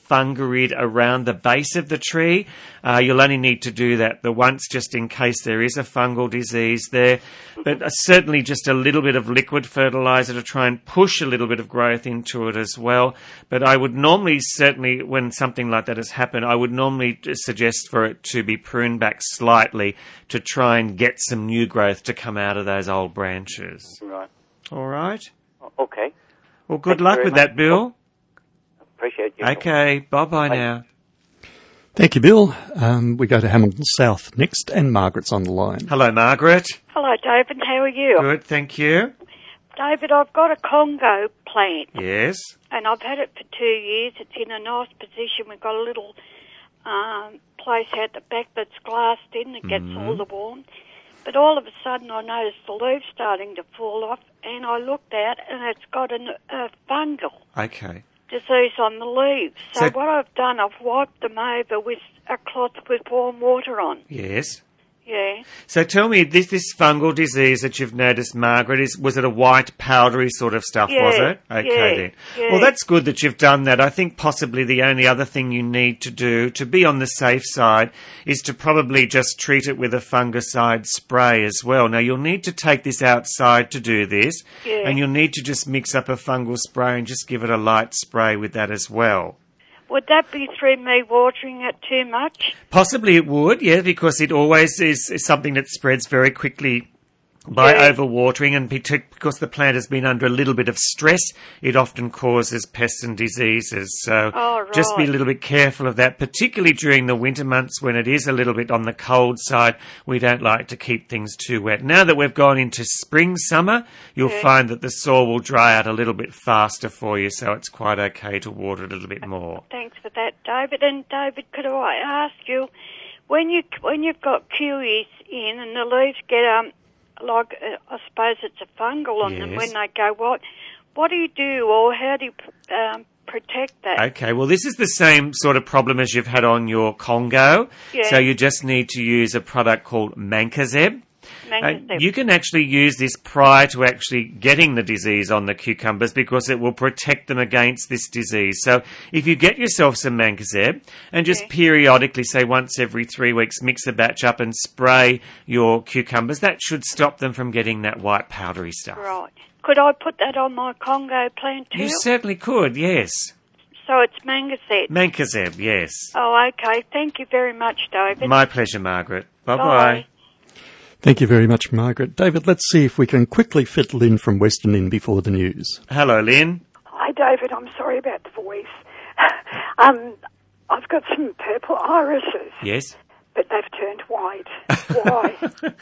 Fongarid around the base of the tree. Uh, you'll only need to do that the once just in case there is a fungal disease there. But uh, certainly just a little bit of liquid fertilizer to try and push a little bit of growth into it as well. But I would normally, certainly, when something like that has happened, I would normally suggest for it to be pruned back slightly to try and get some new growth to come out of those old branches. Right. All right. Okay. Well, good Thank luck with much. that, Bill. Appreciate you. Okay. Bye bye now. Thank you, Bill. Um, we go to Hamilton South next, and Margaret's on the line. Hello, Margaret. Hello, David. How are you? Good, thank you. David, I've got a Congo plant, Yes. and I've had it for two years. It's in a nice position. We've got a little um, place out the back that's glassed in. It gets Mhm. all the warmth. But all of a sudden, I noticed the leaves starting to fall off, and I looked out, and it's got an, a fungal Okay. Disease on the leaves. So, So- what I've done, I've wiped them over with a cloth with warm water on. Yes. Yeah. So tell me, this this fungal disease that you've noticed, Margaret, is was it a white powdery sort of stuff? was it? Okay yeah, then. yeah. Well, that's good that you've done that. I think possibly the only other thing you need to do to be on the safe side is to probably just treat it with a fungicide spray as well. Now you'll need to take this outside to do this, Yeah. and you'll need to just mix up a fungal spray and just give it a light spray with that as well. Would that be through me watering it too much? Possibly it would, yeah, because it always is, is something that spreads very quickly by Yeah. overwatering and because the plant has been under a little bit of stress, it often causes pests and diseases. So Oh, just be a little bit careful of that, particularly during the winter months when it is a little bit on the cold side. We don't like to keep things too wet. Now that we've gone into spring, summer, you'll Yeah. find that the soil will dry out a little bit faster for you, so it's quite okay to water it a little bit more. Thanks for that, David. And David, could I ask you, when you when you've got kiwis in and the leaves get um like uh, I suppose it's a fungal on them when they go What what do you do or how do you um, protect that? Okay, well, this is the same sort of problem as you've had on your Congo. Yeah. So you just need to use a product called Mancozeb. Uh, you can actually use this prior to actually getting the disease on the cucumbers because it will protect them against this disease. So if you get yourself some Mancozeb and just periodically, say once every three weeks, mix a batch up and spray your cucumbers, that should stop them from getting that white powdery stuff. Right. Could I put that on my Congo plant too? You certainly could, yes. so it's mangosette. Mancozeb, yes. Oh, okay. Thank you very much, David. My pleasure, Margaret. Bye Bye. bye. Thank you very much, Margaret. David, let's see if we can quickly fit Lynn from Weston in before the news. Hello, Lynn. Hi, David. I'm sorry about the voice. um, I've got some purple irises, Yes. But they've turned white. Why?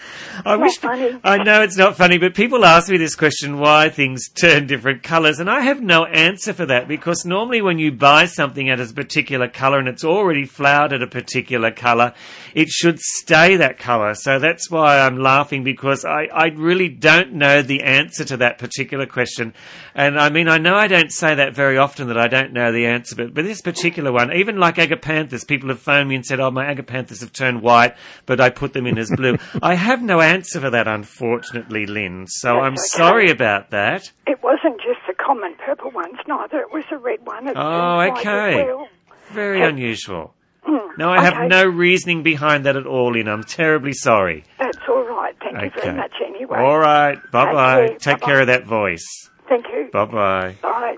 I wish. funny. I know it's not funny, but people ask me this question: why things turn different colours, and I have no answer for that because normally when you buy something at a particular colour and it's already flowered at a particular colour, it should stay that colour. So that's why I'm laughing because I, I really don't know the answer to that particular question. And I mean, I know I don't say that very often that I don't know the answer, but, but this particular one, even like agapanthus, people have phoned me and said, oh, my agapanthus have turned white, but I put them in as blue. I have no answer for that, unfortunately, Lynn. So I'm okay. sorry about that. it wasn't just the common purple ones, neither. It was a red one. It Oh, turned white as okay. well. Very Have- unusual. Hmm, No, I have okay. no reasoning behind that at all, Lynn. I'm terribly sorry. That's all right. Thank you very much anyway. All right. Bye bye. Take bye-bye. care of that voice. Thank you. Bye bye bye.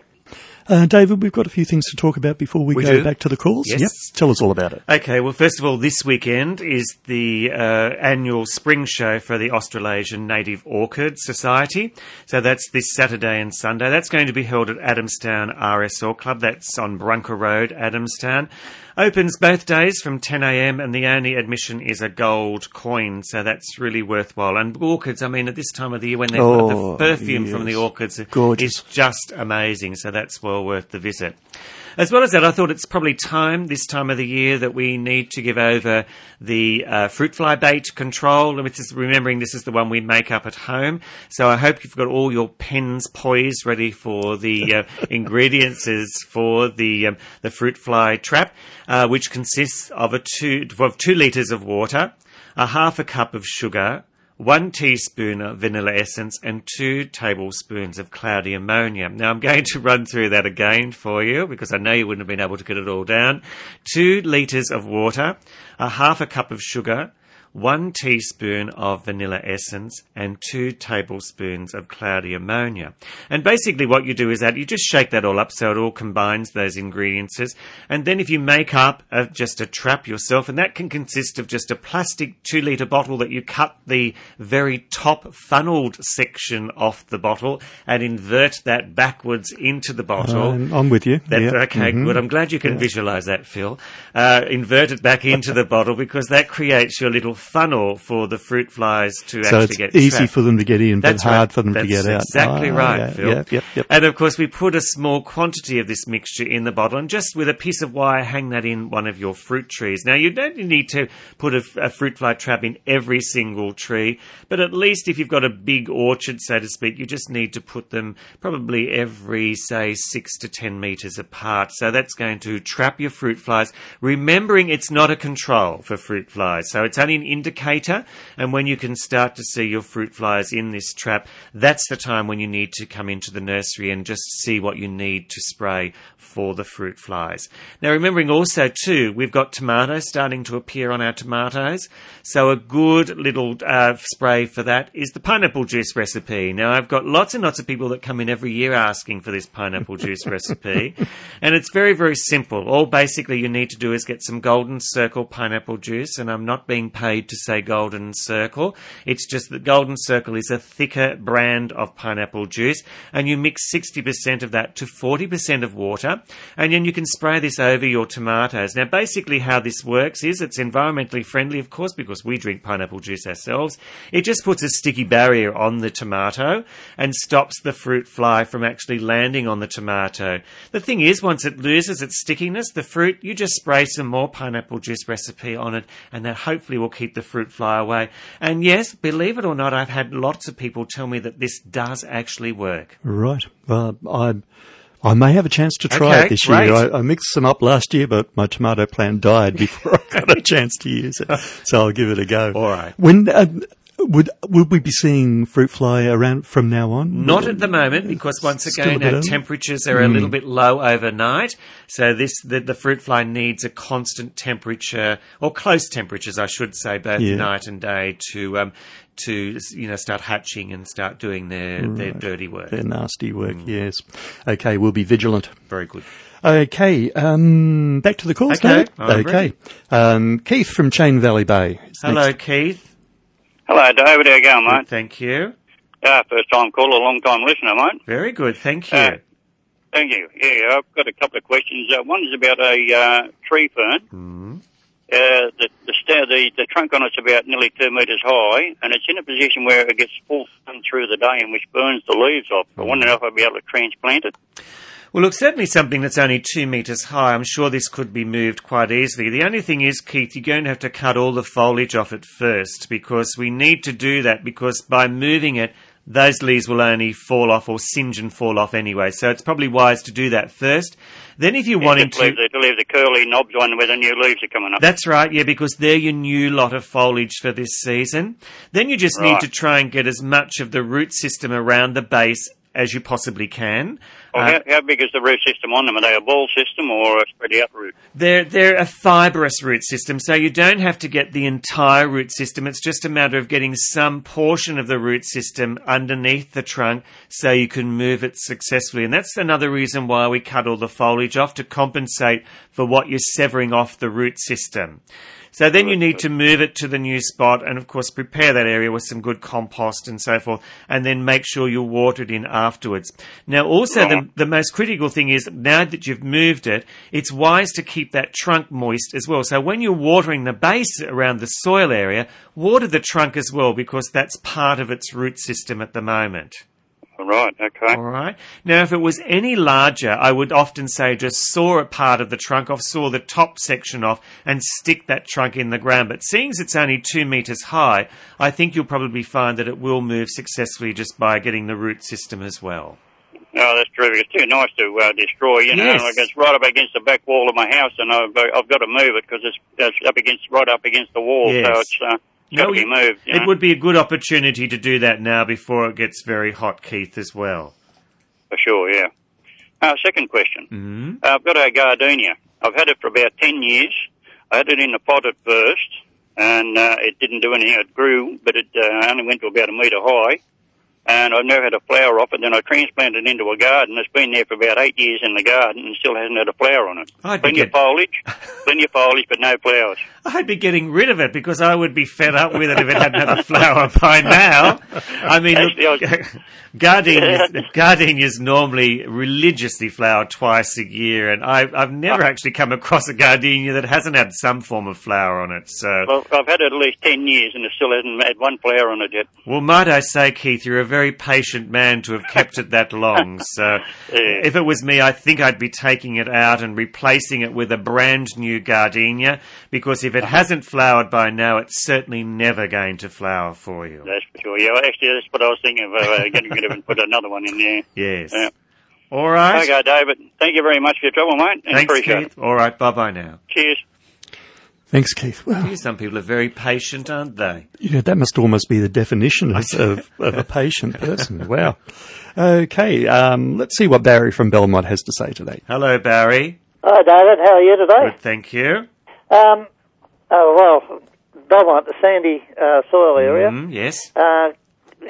Uh, David, we've got a few things to talk about before we, We go do? back to the calls. Yes. Yep. Tell us all about it. Okay, well, first of all, this weekend is the uh, annual spring show for the Australasian Native Orchid Society. So that's this Saturday and Sunday. That's going to be held at Adamstown RSL Club. That's on Brunker Road, Adamstown. Opens both days from 10am and the only admission is a gold coin, so that's really worthwhile. And orchids, I mean, at this time of the year when they've got Oh, the perfume from the orchids, Gorgeous. it's just amazing, so that's well worth the visit. As well as that, I thought it's probably time this time of the year that we need to give over the uh, fruit fly bait control. Which is remembering this is the one we make up at home. So I hope you've got all your pens poised, ready for the uh, ingredients for the um, the fruit fly trap, uh, which consists of a two of two liters of water, a half a cup of sugar, one teaspoon of vanilla essence and two tablespoons of cloudy ammonia. Now I'm going to run through that again for you because I know you wouldn't have been able to get it all down. Two litres of water, a half a cup of sugar, one teaspoon of vanilla essence and two tablespoons of cloudy ammonia. And basically what you do is that you just shake that all up so it all combines those ingredients. And then if you make up a, just a trap yourself, and that can consist of just a plastic two litre bottle that you cut the very top funneled section off the bottle and invert that backwards into the bottle. I'm, I'm with you. That, Yeah. Okay, Mhm. good. I'm glad you can visualize that, Phil. Uh, invert it back into the bottle because that creates your little funnel for the fruit flies to So actually it's get easy trapped. for them to get in, but That's hard right. for them to That's get out. Exactly Ah, right, yeah, Phil. Yep, yep, yep. And of course, we put a small quantity of this mixture in the bottle, and just with a piece of wire, hang that in one of your fruit trees. Now, you don't need to put a, a fruit fly trap in every single tree, but at least if you've got a big orchard, so to speak, you just need to put them probably every, say, six to ten meters apart. So that's going to trap your fruit flies. Remembering it's not a control for fruit flies, so it's only an indicator. And when you can start to see your fruit flies in this trap, that's the time when you need to come into the nursery and just see what you need to spray for the fruit flies. Now, remembering also too, we've got tomatoes starting to appear on our tomatoes. So a good little uh, spray for that is the pineapple juice recipe. Now, I've got lots and lots of people that come in every year asking for this pineapple juice recipe. And it's very, very simple. All basically you need to do is get some golden circle pineapple juice. And I'm not being paid to say golden circle. It's just that golden circle is a thicker brand of pineapple juice. And you mix 60% of that to 40% of water. And then you can spray this over your tomatoes. Now, basically how this works is it's environmentally friendly, of course, because we drink pineapple juice ourselves. It just puts a sticky barrier on the tomato and stops the fruit fly from actually landing on the tomato. The thing is, once it loses its stickiness, the fruit, you just spray some more pineapple juice recipe on it and that hopefully will keep the fruit fly away. And yes, believe it or not, I've had lots of people tell me that this does actually work. Right. Well, I I may have a chance to try Okay, it this great. year. I, I mixed some up last year, but my tomato plant died before I got a chance to use it. So I'll give it a go. All right. When uh, would would we be seeing fruit fly around from now on? Not at the moment, because once again, our temperatures are a Mm. little bit low overnight. So this the, the fruit fly needs a constant temperature, or close temperatures, I should say, both Yeah. night and day, to um, to you know start hatching and start doing their their dirty work. Their nasty work. Yes. Okay, we'll be vigilant. Very good. Okay, um, back to the calls. Okay. I'm okay. Um, Keith from Chain Valley Bay. Hello, next. Keith. Hello, David. How you going, mate? Thank you. Yeah, first time caller, long time listener, mate. Very good. Thank you. Uh, Thank you. Yeah, I've got a couple of questions. Uh, one is about a uh, tree fern. Uh, the, the, the the trunk on it's about nearly two metres high, and it's in a position where it gets full sun through the day, and which burns the leaves off. I wonder if I'd be able to transplant it. Well, look, certainly something that's only two metres high. I'm sure this could be moved quite easily. The only thing is, Keith, you're going to have to cut all the foliage off it first because we need to do that because by moving it, those leaves will only fall off or singe and fall off anyway. So it's probably wise to do that first. Then if you're wanting Just leave to... leave the curly knobs on where the new leaves are coming up. That's right, yeah, because they're your new lot of foliage for this season. Then you just need to try and get as much of the root system around the base as you possibly can. Well, Uh, how, how big is the root system on them? Are they a ball system or a spread out root? They're, they're a fibrous root system, so you don't have to get the entire root system. It's just a matter of getting some portion of the root system underneath the trunk so you can move it successfully. And that's another reason why we cut all the foliage off to compensate for what you're severing off the root system. So then you need to move it to the new spot and of course prepare that area with some good compost and so forth and then make sure you water it in afterwards. Now also the, the most critical thing is now that you've moved it, it's wise to keep that trunk moist as well. So when you're watering the base around the soil area, water the trunk as well because that's part of its root system at the moment. All right, okay. All right. Now, if it was any larger, I would often say just saw a part of the trunk off, saw the top section off, and stick that trunk in the ground. But seeing as it's only two metres high, I think you'll probably find that it will move successfully just by getting the root system as well. No, that's terrific. It's too nice to uh, destroy, you know. Yes. Like it's right up against the back wall of my house, and I've, I've got to move it because it's, it's up against, right up against the wall. Yes. So it's uh, got to be it- moved. You it know? would be a good opportunity to do that now before it gets very hot, Keith, as well. For sure, yeah. Uh, second question. Mm-hmm. Uh, I've got a gardenia. I've had it for about 10 years. I had it in a pot at first, and uh, it didn't do anything. It grew, but it uh, only went to about a metre high. And I've never had a flower off it. Then I transplanted it into a garden. It's been there for about eight years in the garden and still hasn't had a flower on it. I'd plenty of foliage, plenty of foliage, but no flowers. I'd be getting rid of it because I would be fed up with it if it hadn't had a flower by now. I mean, look, gardenias, gardenias normally religiously flower twice a year, and I've, I've never uh-huh. actually come across a gardenia that hasn't had some form of flower on it. So, Well, I've had it at least 10 years and it still hasn't had one flower on it yet. well, might I say, Keith, you're a very patient man to have kept it that long. So, if it was me, I think I'd be taking it out and replacing it with a brand new gardenia because if it hasn't flowered by now, it's certainly never going to flower for you. That's for sure. Yeah, well, actually, that's what I was thinking of, uh, getting rid of and put another one in there. Yes. Yeah. All right. Okay, David. Thank you very much for your trouble, mate. And Thanks, appreciate Keith. All right. Bye bye now. Cheers. Thanks, Keith. Well, Some people are very patient, aren't they? you know, that must almost be the definition of, of, of a patient person. Wow. Okay, um, let's see what Barry from Belmont has to say today. Hello, Barry. Hi, David. How are you today? Good, thank you. Um, well, Belmont, the sandy uh, soil area. Mm, yes. Uh,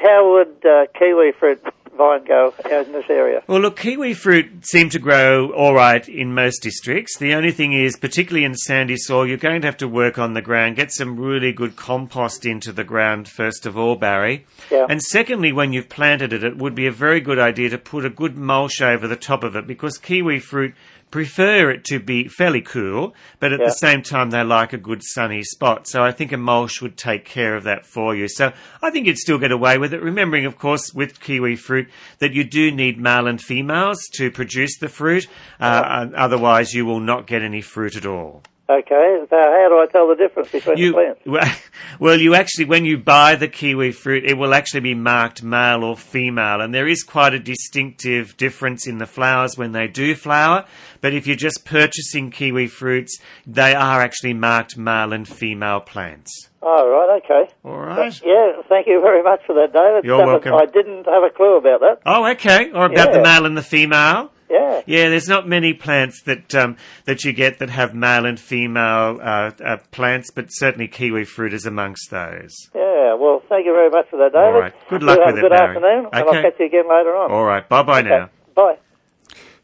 how would uh, kiwi fruit vine go in this area? Well, look, kiwi fruit seem to grow all right in most districts. The only thing is, particularly in sandy soil, you're going to have to work on the ground, get some really good compost into the ground, first of all, Barry. Yeah. And secondly, when you've planted it, it would be a very good idea to put a good mulch over the top of it because kiwi fruit prefer it to be fairly cool, but at Yeah. the same time they like a good sunny spot. So I think a mulch would take care of that for you. So I think you'd still get away with it, remembering of course with kiwi fruit that you do need male and females to produce the fruit, uh, otherwise you will not get any fruit at all. Okay, so how do I tell the difference between You, the plants? well, you actually, when you buy the kiwi fruit, it will actually be marked male or female, and there is quite a distinctive difference in the flowers when they do flower. But if you're just purchasing kiwi fruits, they are actually marked male and female plants. Oh, right, okay. All right. Yeah, thank you very much for that, David. You're Something- welcome. I didn't have a clue about that. Oh, okay. Or about the male and the female. Yeah. Yeah, there's not many plants that um, that you get that have male and female uh, uh, plants, but certainly kiwi fruit is amongst those. Yeah, well, thank you very much for that, David. All right. Good luck you with have a it, good Barry. afternoon, and I'll catch you again later on. All right. Bye bye now. Bye.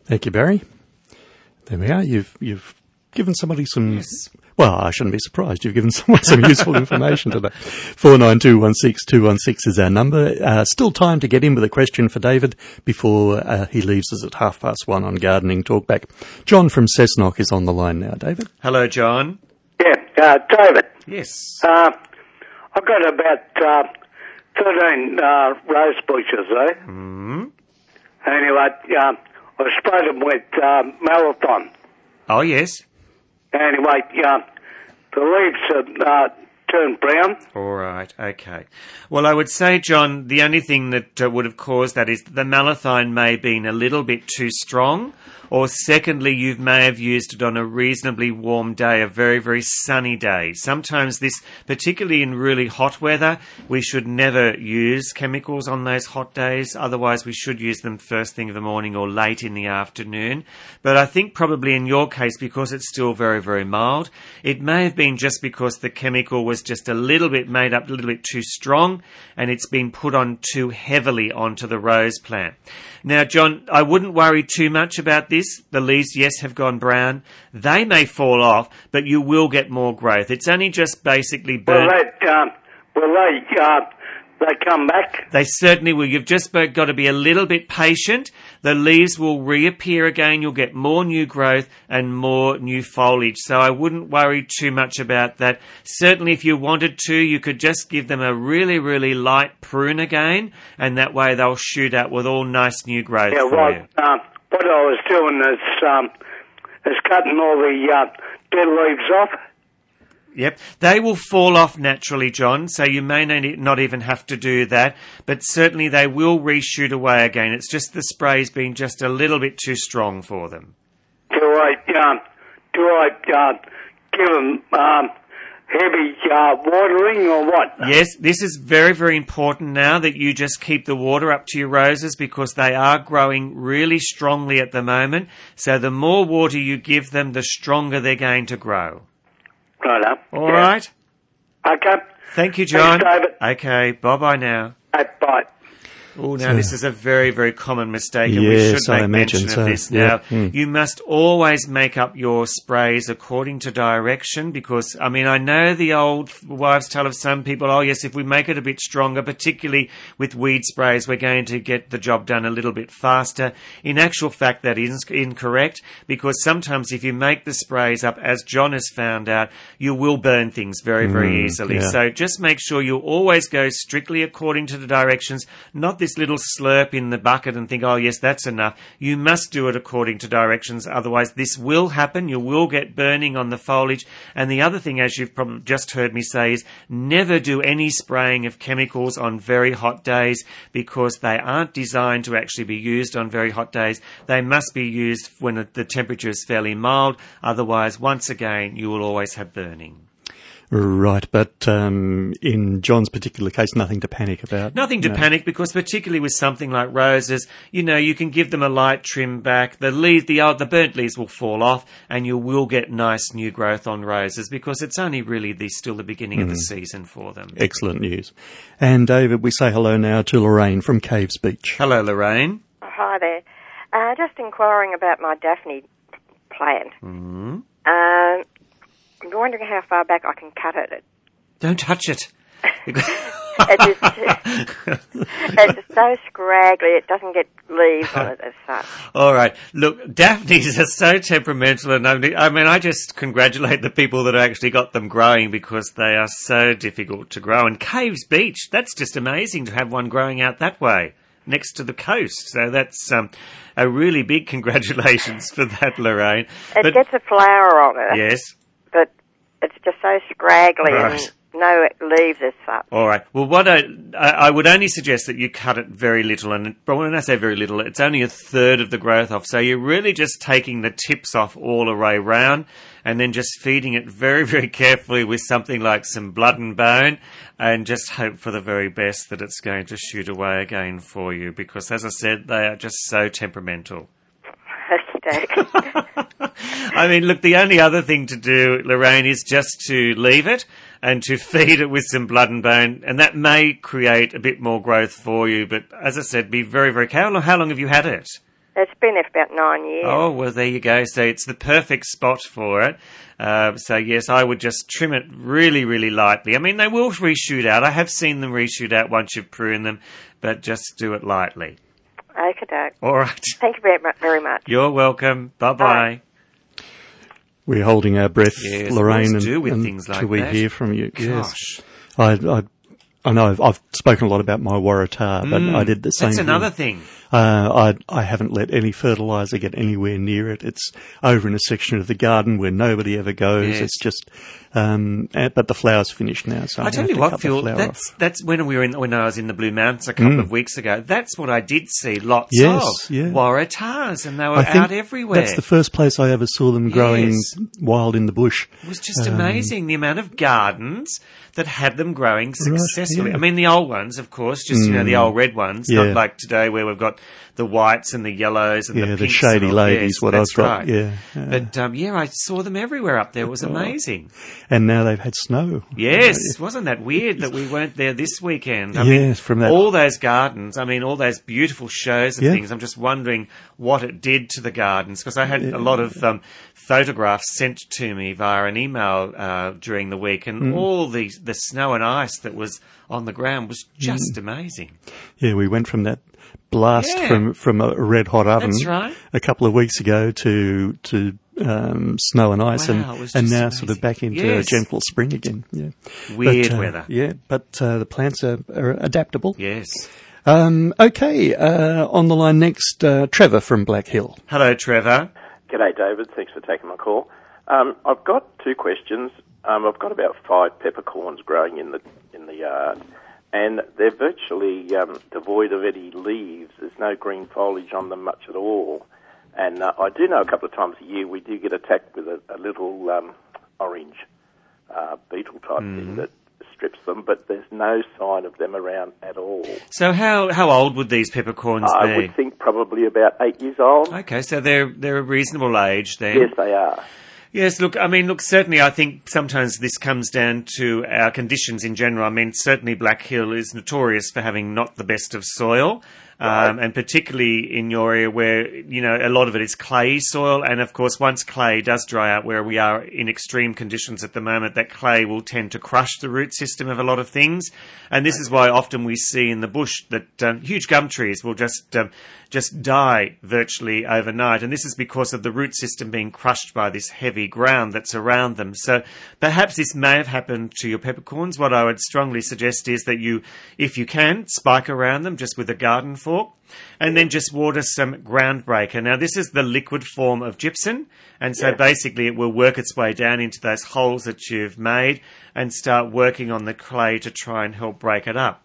Thank you, Barry. There we are. You've you've given somebody some. Well, I shouldn't be surprised. You've given someone some useful information today. Four nine two one six two one six is our number. Uh, still time to get in with a question for David before uh, he leaves us at half past one on gardening talkback. John from Cessnock is on the line now. David. Hello, John. Yeah, uh, David. Yes. Uh, I've got about uh, 13 uh, rose bushes there. Hmm. Anyway, uh, I sprayed them with uh, Malathion. Oh yes. Anyway, uh, the leaves have uh, turned brown. All right. Okay. Well, I would say, John, the only thing that uh, would have caused that is the malathion may have been a little bit too strong, or secondly, you may have used it on a reasonably warm day, a very, very sunny day. Sometimes this, particularly in really hot weather, we should never use chemicals on those hot days. Otherwise, we should use them first thing in the morning or late in the afternoon. But I think probably in your case, because it's still very, very mild, it may have been just because the chemical was just a little bit made up, a little bit too strong, and it's been put on too heavily onto the rose plant. Now, John, I wouldn't worry too much about this. The leaves, yes, have gone brown. They may fall off, but you will get more growth. It's only just basically Will burnt. they, will they uh, they come back. They certainly will. You've just got to be a little bit patient. The leaves will reappear again. You'll get more new growth and more new foliage. So I wouldn't worry too much about that. Certainly, if you wanted to, you could just give them a really, really light prune again, and that way they'll shoot out with all nice new growth Yeah, for well, you. uh, what I was doing is um, is cutting all the uh, dead leaves off. Yep, they will fall off naturally, John. So you may not- even have to do that, but certainly they will reshoot away again. It's just the spray's been just a little bit too strong for them. Do I um, do I uh, give them um, heavy uh, watering or what? Yes, this is very, very important now that you just keep the water up to your roses because they are growing really strongly at the moment. So the more water you give them, the stronger they're going to grow. Right up. All right. Okay. Thank you, John. Thanks, David. Okay, bye bye now. Bye bye. Oh, now So- this is a very, very common mistake, and we Yes, should I make imagine mention so. of this Yeah. now. Mm. You must always make up your sprays according to direction, because I mean, I know the old wives' tale of some people. Oh, yes, if we make it a bit stronger, particularly with weed sprays, we're going to get the job done a little bit faster. In actual fact, that is incorrect, because sometimes if you make the sprays up, as John has found out, you will burn things very, very Mm, easily. yeah. So just make sure you always go strictly according to the directions, not this little slurp in the bucket and think, oh yes, that's enough. You must do it according to directions, otherwise this will happen. You will get burning on the foliage. And the other thing, as you've probably just heard me say, is never do any spraying of chemicals on very hot days because they aren't designed to actually be used on very hot days. They must be used when the temperature is fairly mild. Otherwise, once again, you will always have burning. Right, but um, in John's particular case, nothing to panic about. Nothing to No. panic because particularly with something like roses, you know, you can give them a light trim back. The leaves, the old, the burnt leaves will fall off and you will get nice new growth on roses because it's only really the, still the beginning of the Mm. season for them. Excellent news. And David, we say hello now to Lorraine from Caves Beach. Hello, Lorraine. Hi there. Uh, just inquiring about my Daphne plant. Mm. Um, I'm wondering how far back I can cut it. Don't touch it. It's, just, it's so scraggly, it doesn't get leaves on it as such. All right. Look, Daphnes are so temperamental, and I mean, I mean, I just congratulate the people that actually got them growing because they are so difficult to grow. And Caves Beach, that's just amazing to have one growing out that way next to the coast. So that's um, a really big congratulations for that, Lorraine. It gets a flower on it, yes. But it's just so scraggly Right. and no leaves as such. All right. Well, what I, I I would only suggest that you cut it very little, and but when I say very little, it's only a third of the growth off. So you're really just taking the tips off all the way round, and then just feeding it very, very carefully with something like some blood and bone, and just hope for the very best that it's going to shoot away again for you. Because as I said, they are just so temperamental. I mean, look, the only other thing to do, Lorraine, is just to leave it and to feed it with some blood and bone, and that may create a bit more growth for you. But as I said, be very, very careful. How long, have you had it? It's been there for about nine years. Oh, well, there you go. So it's the perfect spot for it. Uh, so yes, I would just trim it really, really lightly. I mean, they will reshoot out. I have seen them reshoot out once you've pruned them, but just do it lightly. Okay. All right. Thank you very, very much. You're welcome. Bye bye. We're holding our breath, Yes, Lorraine, and, do things like we that. hear from you. Gosh. Yes. I, I, I know I've, I've spoken a lot about my Waratah, but Mm, I did the same. that's another thing. Uh, I, I haven't let any fertilizer get anywhere near it. It's over in a section of the garden where nobody ever goes. Yes. It's just, um, uh, but the flower's finished now. So I'm I tell you what, Phil. That's off. that's when we were in when I was in the Blue Mountains a couple Mm. of weeks ago. That's what I did see lots Yes, of yeah. waratahs, and they were I out everywhere. That's the first place I ever saw them growing Yes. wild in the bush. It was just Um, amazing the amount of gardens that had them growing successfully. yeah. I mean, the old ones, of course, just you know the Mm. old red ones, Yeah. not like today where we've got the whites and the yellows and Yeah, the the pinks shady all. ladies, Yes, what I've got, right. yeah, yeah. But um, yeah, I saw them everywhere up there. It was amazing. and now they've had snow. Yes, wasn't that weird that we weren't there this weekend? I Yes, from that- all those gardens. I mean, all those beautiful shows and things. I'm just wondering what it did to the gardens because I had a lot of um, photographs sent to me via an email uh, during the week, and Mm. all the the snow and ice that was on the ground was just Mm. amazing. Yeah, we went from that blast Yeah. from from a red hot oven That's right. a couple of weeks ago to to um, snow and ice, Wow, and and just now sort of back into Yes. a gentle spring again. Yeah, Weird But, uh, weather. Yeah, but uh, the plants are, are adaptable. Yes. Um, okay, uh, on the line next, uh, Trevor from Black Hill. Hello, Trevor. G'day, David. Thanks for taking my call. Um, I've got two questions. Um, I've got about five peppercorns growing in the in the yard, and they're virtually um, devoid of any leaves. There's no green foliage on them much at all. And uh, I do know a couple of times a year we do get attacked with a, a little um, orange uh, beetle type thing that strips them, but there's no sign of them around at all. So how how old would these peppercorns I be? I would think probably about eight years old. Okay, so they're they're a reasonable age then. Yes, they are. Yes, look, I mean, look, certainly I think sometimes this comes down to our conditions in general. I mean, certainly Black Hill is notorious for having not the best of soil. Um, and particularly in your area where, you know, a lot of it is clay soil. And of course, once clay does dry out where we are in extreme conditions at the moment, that clay will tend to crush the root system of a lot of things. And this is why often we see in the bush that um, huge gum trees will just, um, just die virtually overnight. And this is because of the root system being crushed by this heavy ground that's around them. So perhaps this may have happened to your peppercorns. What I would strongly suggest is that you, if you can, spike around them just with a garden fork. And then just water some groundbreaker. Now, this is the liquid form of gypsum, and so Yeah. basically it will work its way down into those holes that you've made and start working on the clay to try and help break it up.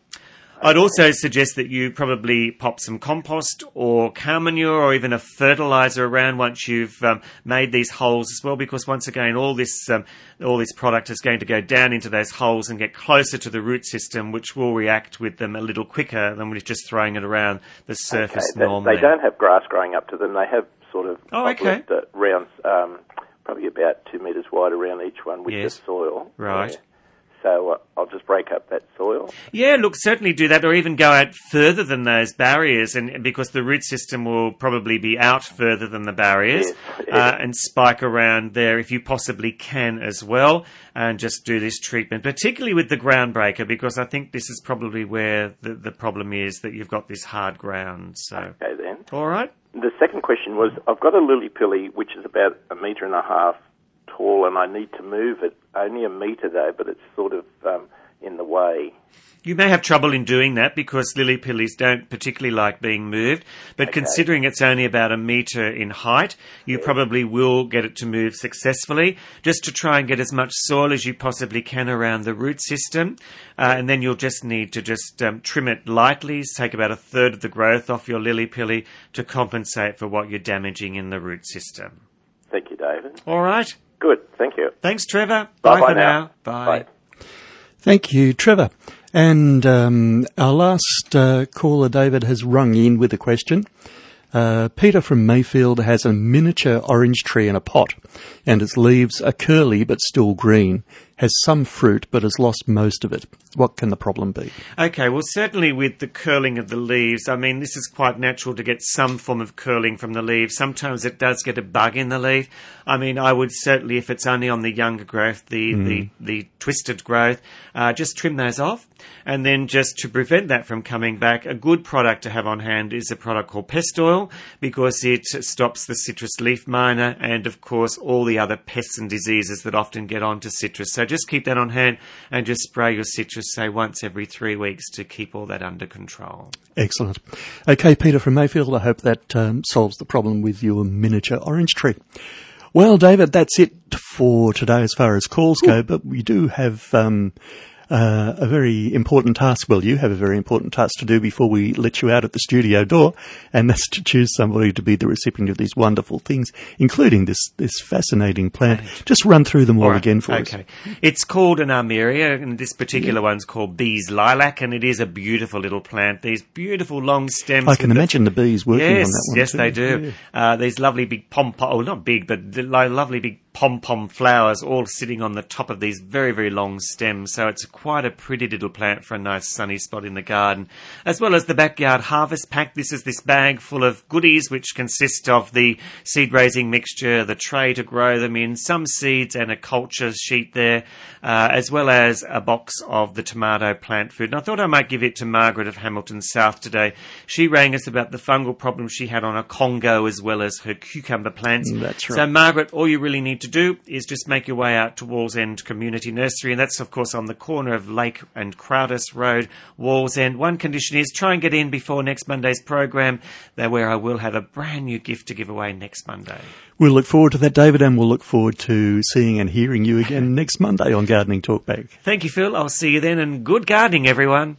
I'd also suggest that you probably pop some compost or cow manure or even a fertilizer around once you've um, made these holes as well, because once again, all this um, all this product is going to go down into those holes and get closer to the root system, which will react with them a little quicker than with just throwing it around the surface Okay, normally. they don't have grass growing up to them. They have sort of Oh, okay. rounds, um, probably about two metres wide around each one with Yes. the soil. Right. Yeah. So uh, I'll just break up that soil. Yeah, look, certainly do that, or even go out further than those barriers, and because the root system will probably be out further than the barriers, uh, and spike around there if you possibly can as well, and just do this treatment, particularly with the ground breaker, because I think this is probably where the, the problem is that you've got this hard ground. So, Okay, then. all right. The second question was I've got a lily pilly which is about a metre and a half tall, and I need to move it only a metre though, but it's sort of um, in the way. You may have trouble in doing that because lily pillies don't particularly like being moved, but considering it's only about a metre in height, you probably will get it to move successfully, just to try and get as much soil as you possibly can around the root system, uh, and then you'll just need to just um, trim it lightly, take about a third of the growth off your lily pilly to compensate for what you're damaging in the root system. Thank you, David. All right. Good, thank you. Thanks, Trevor. Bye Bye, bye for now. now. Bye. Thank you, Trevor. And um, our last uh, caller, David, has rung in with a question. Uh, Peter from Mayfield has a miniature orange tree in a pot, and its leaves are curly but still green. Has some fruit but has lost most of it. What can the problem be? Okay, well, certainly with the curling of the leaves, I mean, this is quite natural to get some form of curling from the leaves. Sometimes it does get a bug in the leaf. I mean, I would certainly, if it's only on the younger growth, the, Mm. the, the twisted growth, uh, just trim those off. And then just to prevent that from coming back, a good product to have on hand is a product called pest oil because it stops the citrus leaf miner and, of course, all the other pests and diseases that often get onto citrus. So just keep that on hand and just spray your citrus, say, once every three weeks to keep all that under control. Excellent. Okay, Peter from Mayfield, I hope that um, solves the problem with your miniature orange tree. Well, David, that's it for today as far as calls go, but we do have um, uh, a very important task. Well, you have a very important task to do before we let you out at the studio door, and that's to choose somebody to be the recipient of these wonderful things, including this this fascinating plant. Just run through them all, right, again for us. okay. It's called an armeria, and this particular one's called bees lilac, and it is a beautiful little plant. These beautiful long stems. I can with the- imagine the bees working yes, on that one. Yes, too. they do. Yeah. Uh, these lovely big pom pom, oh, not big, but lovely big pom pom flowers all sitting on the top of these very, very long stems. So it's quite a pretty little plant for a nice sunny spot in the garden. As well as the backyard harvest pack. This is this bag full of goodies which consist of the seed raising mixture, the tray to grow them in, some seeds and a culture sheet there, uh, as well as a box of the tomato plant food. And I thought I might give it to Margaret of Hamilton South today. She rang us about the fungal problem she had on a Congo as well as her cucumber plants. That's right. So Margaret, all you really need to do is just make your way out to Wallsend Community Nursery, and that's of course on the corner of Lake and Croudace Road, Wallsend. One condition is try and get in before next Monday's program, there where I will have a brand new gift to give away next Monday. We'll look forward to that, David, and we'll look forward to seeing and hearing you again next Monday on Gardening Talkback. Thank you, Phil. I'll see you then, and good gardening, everyone.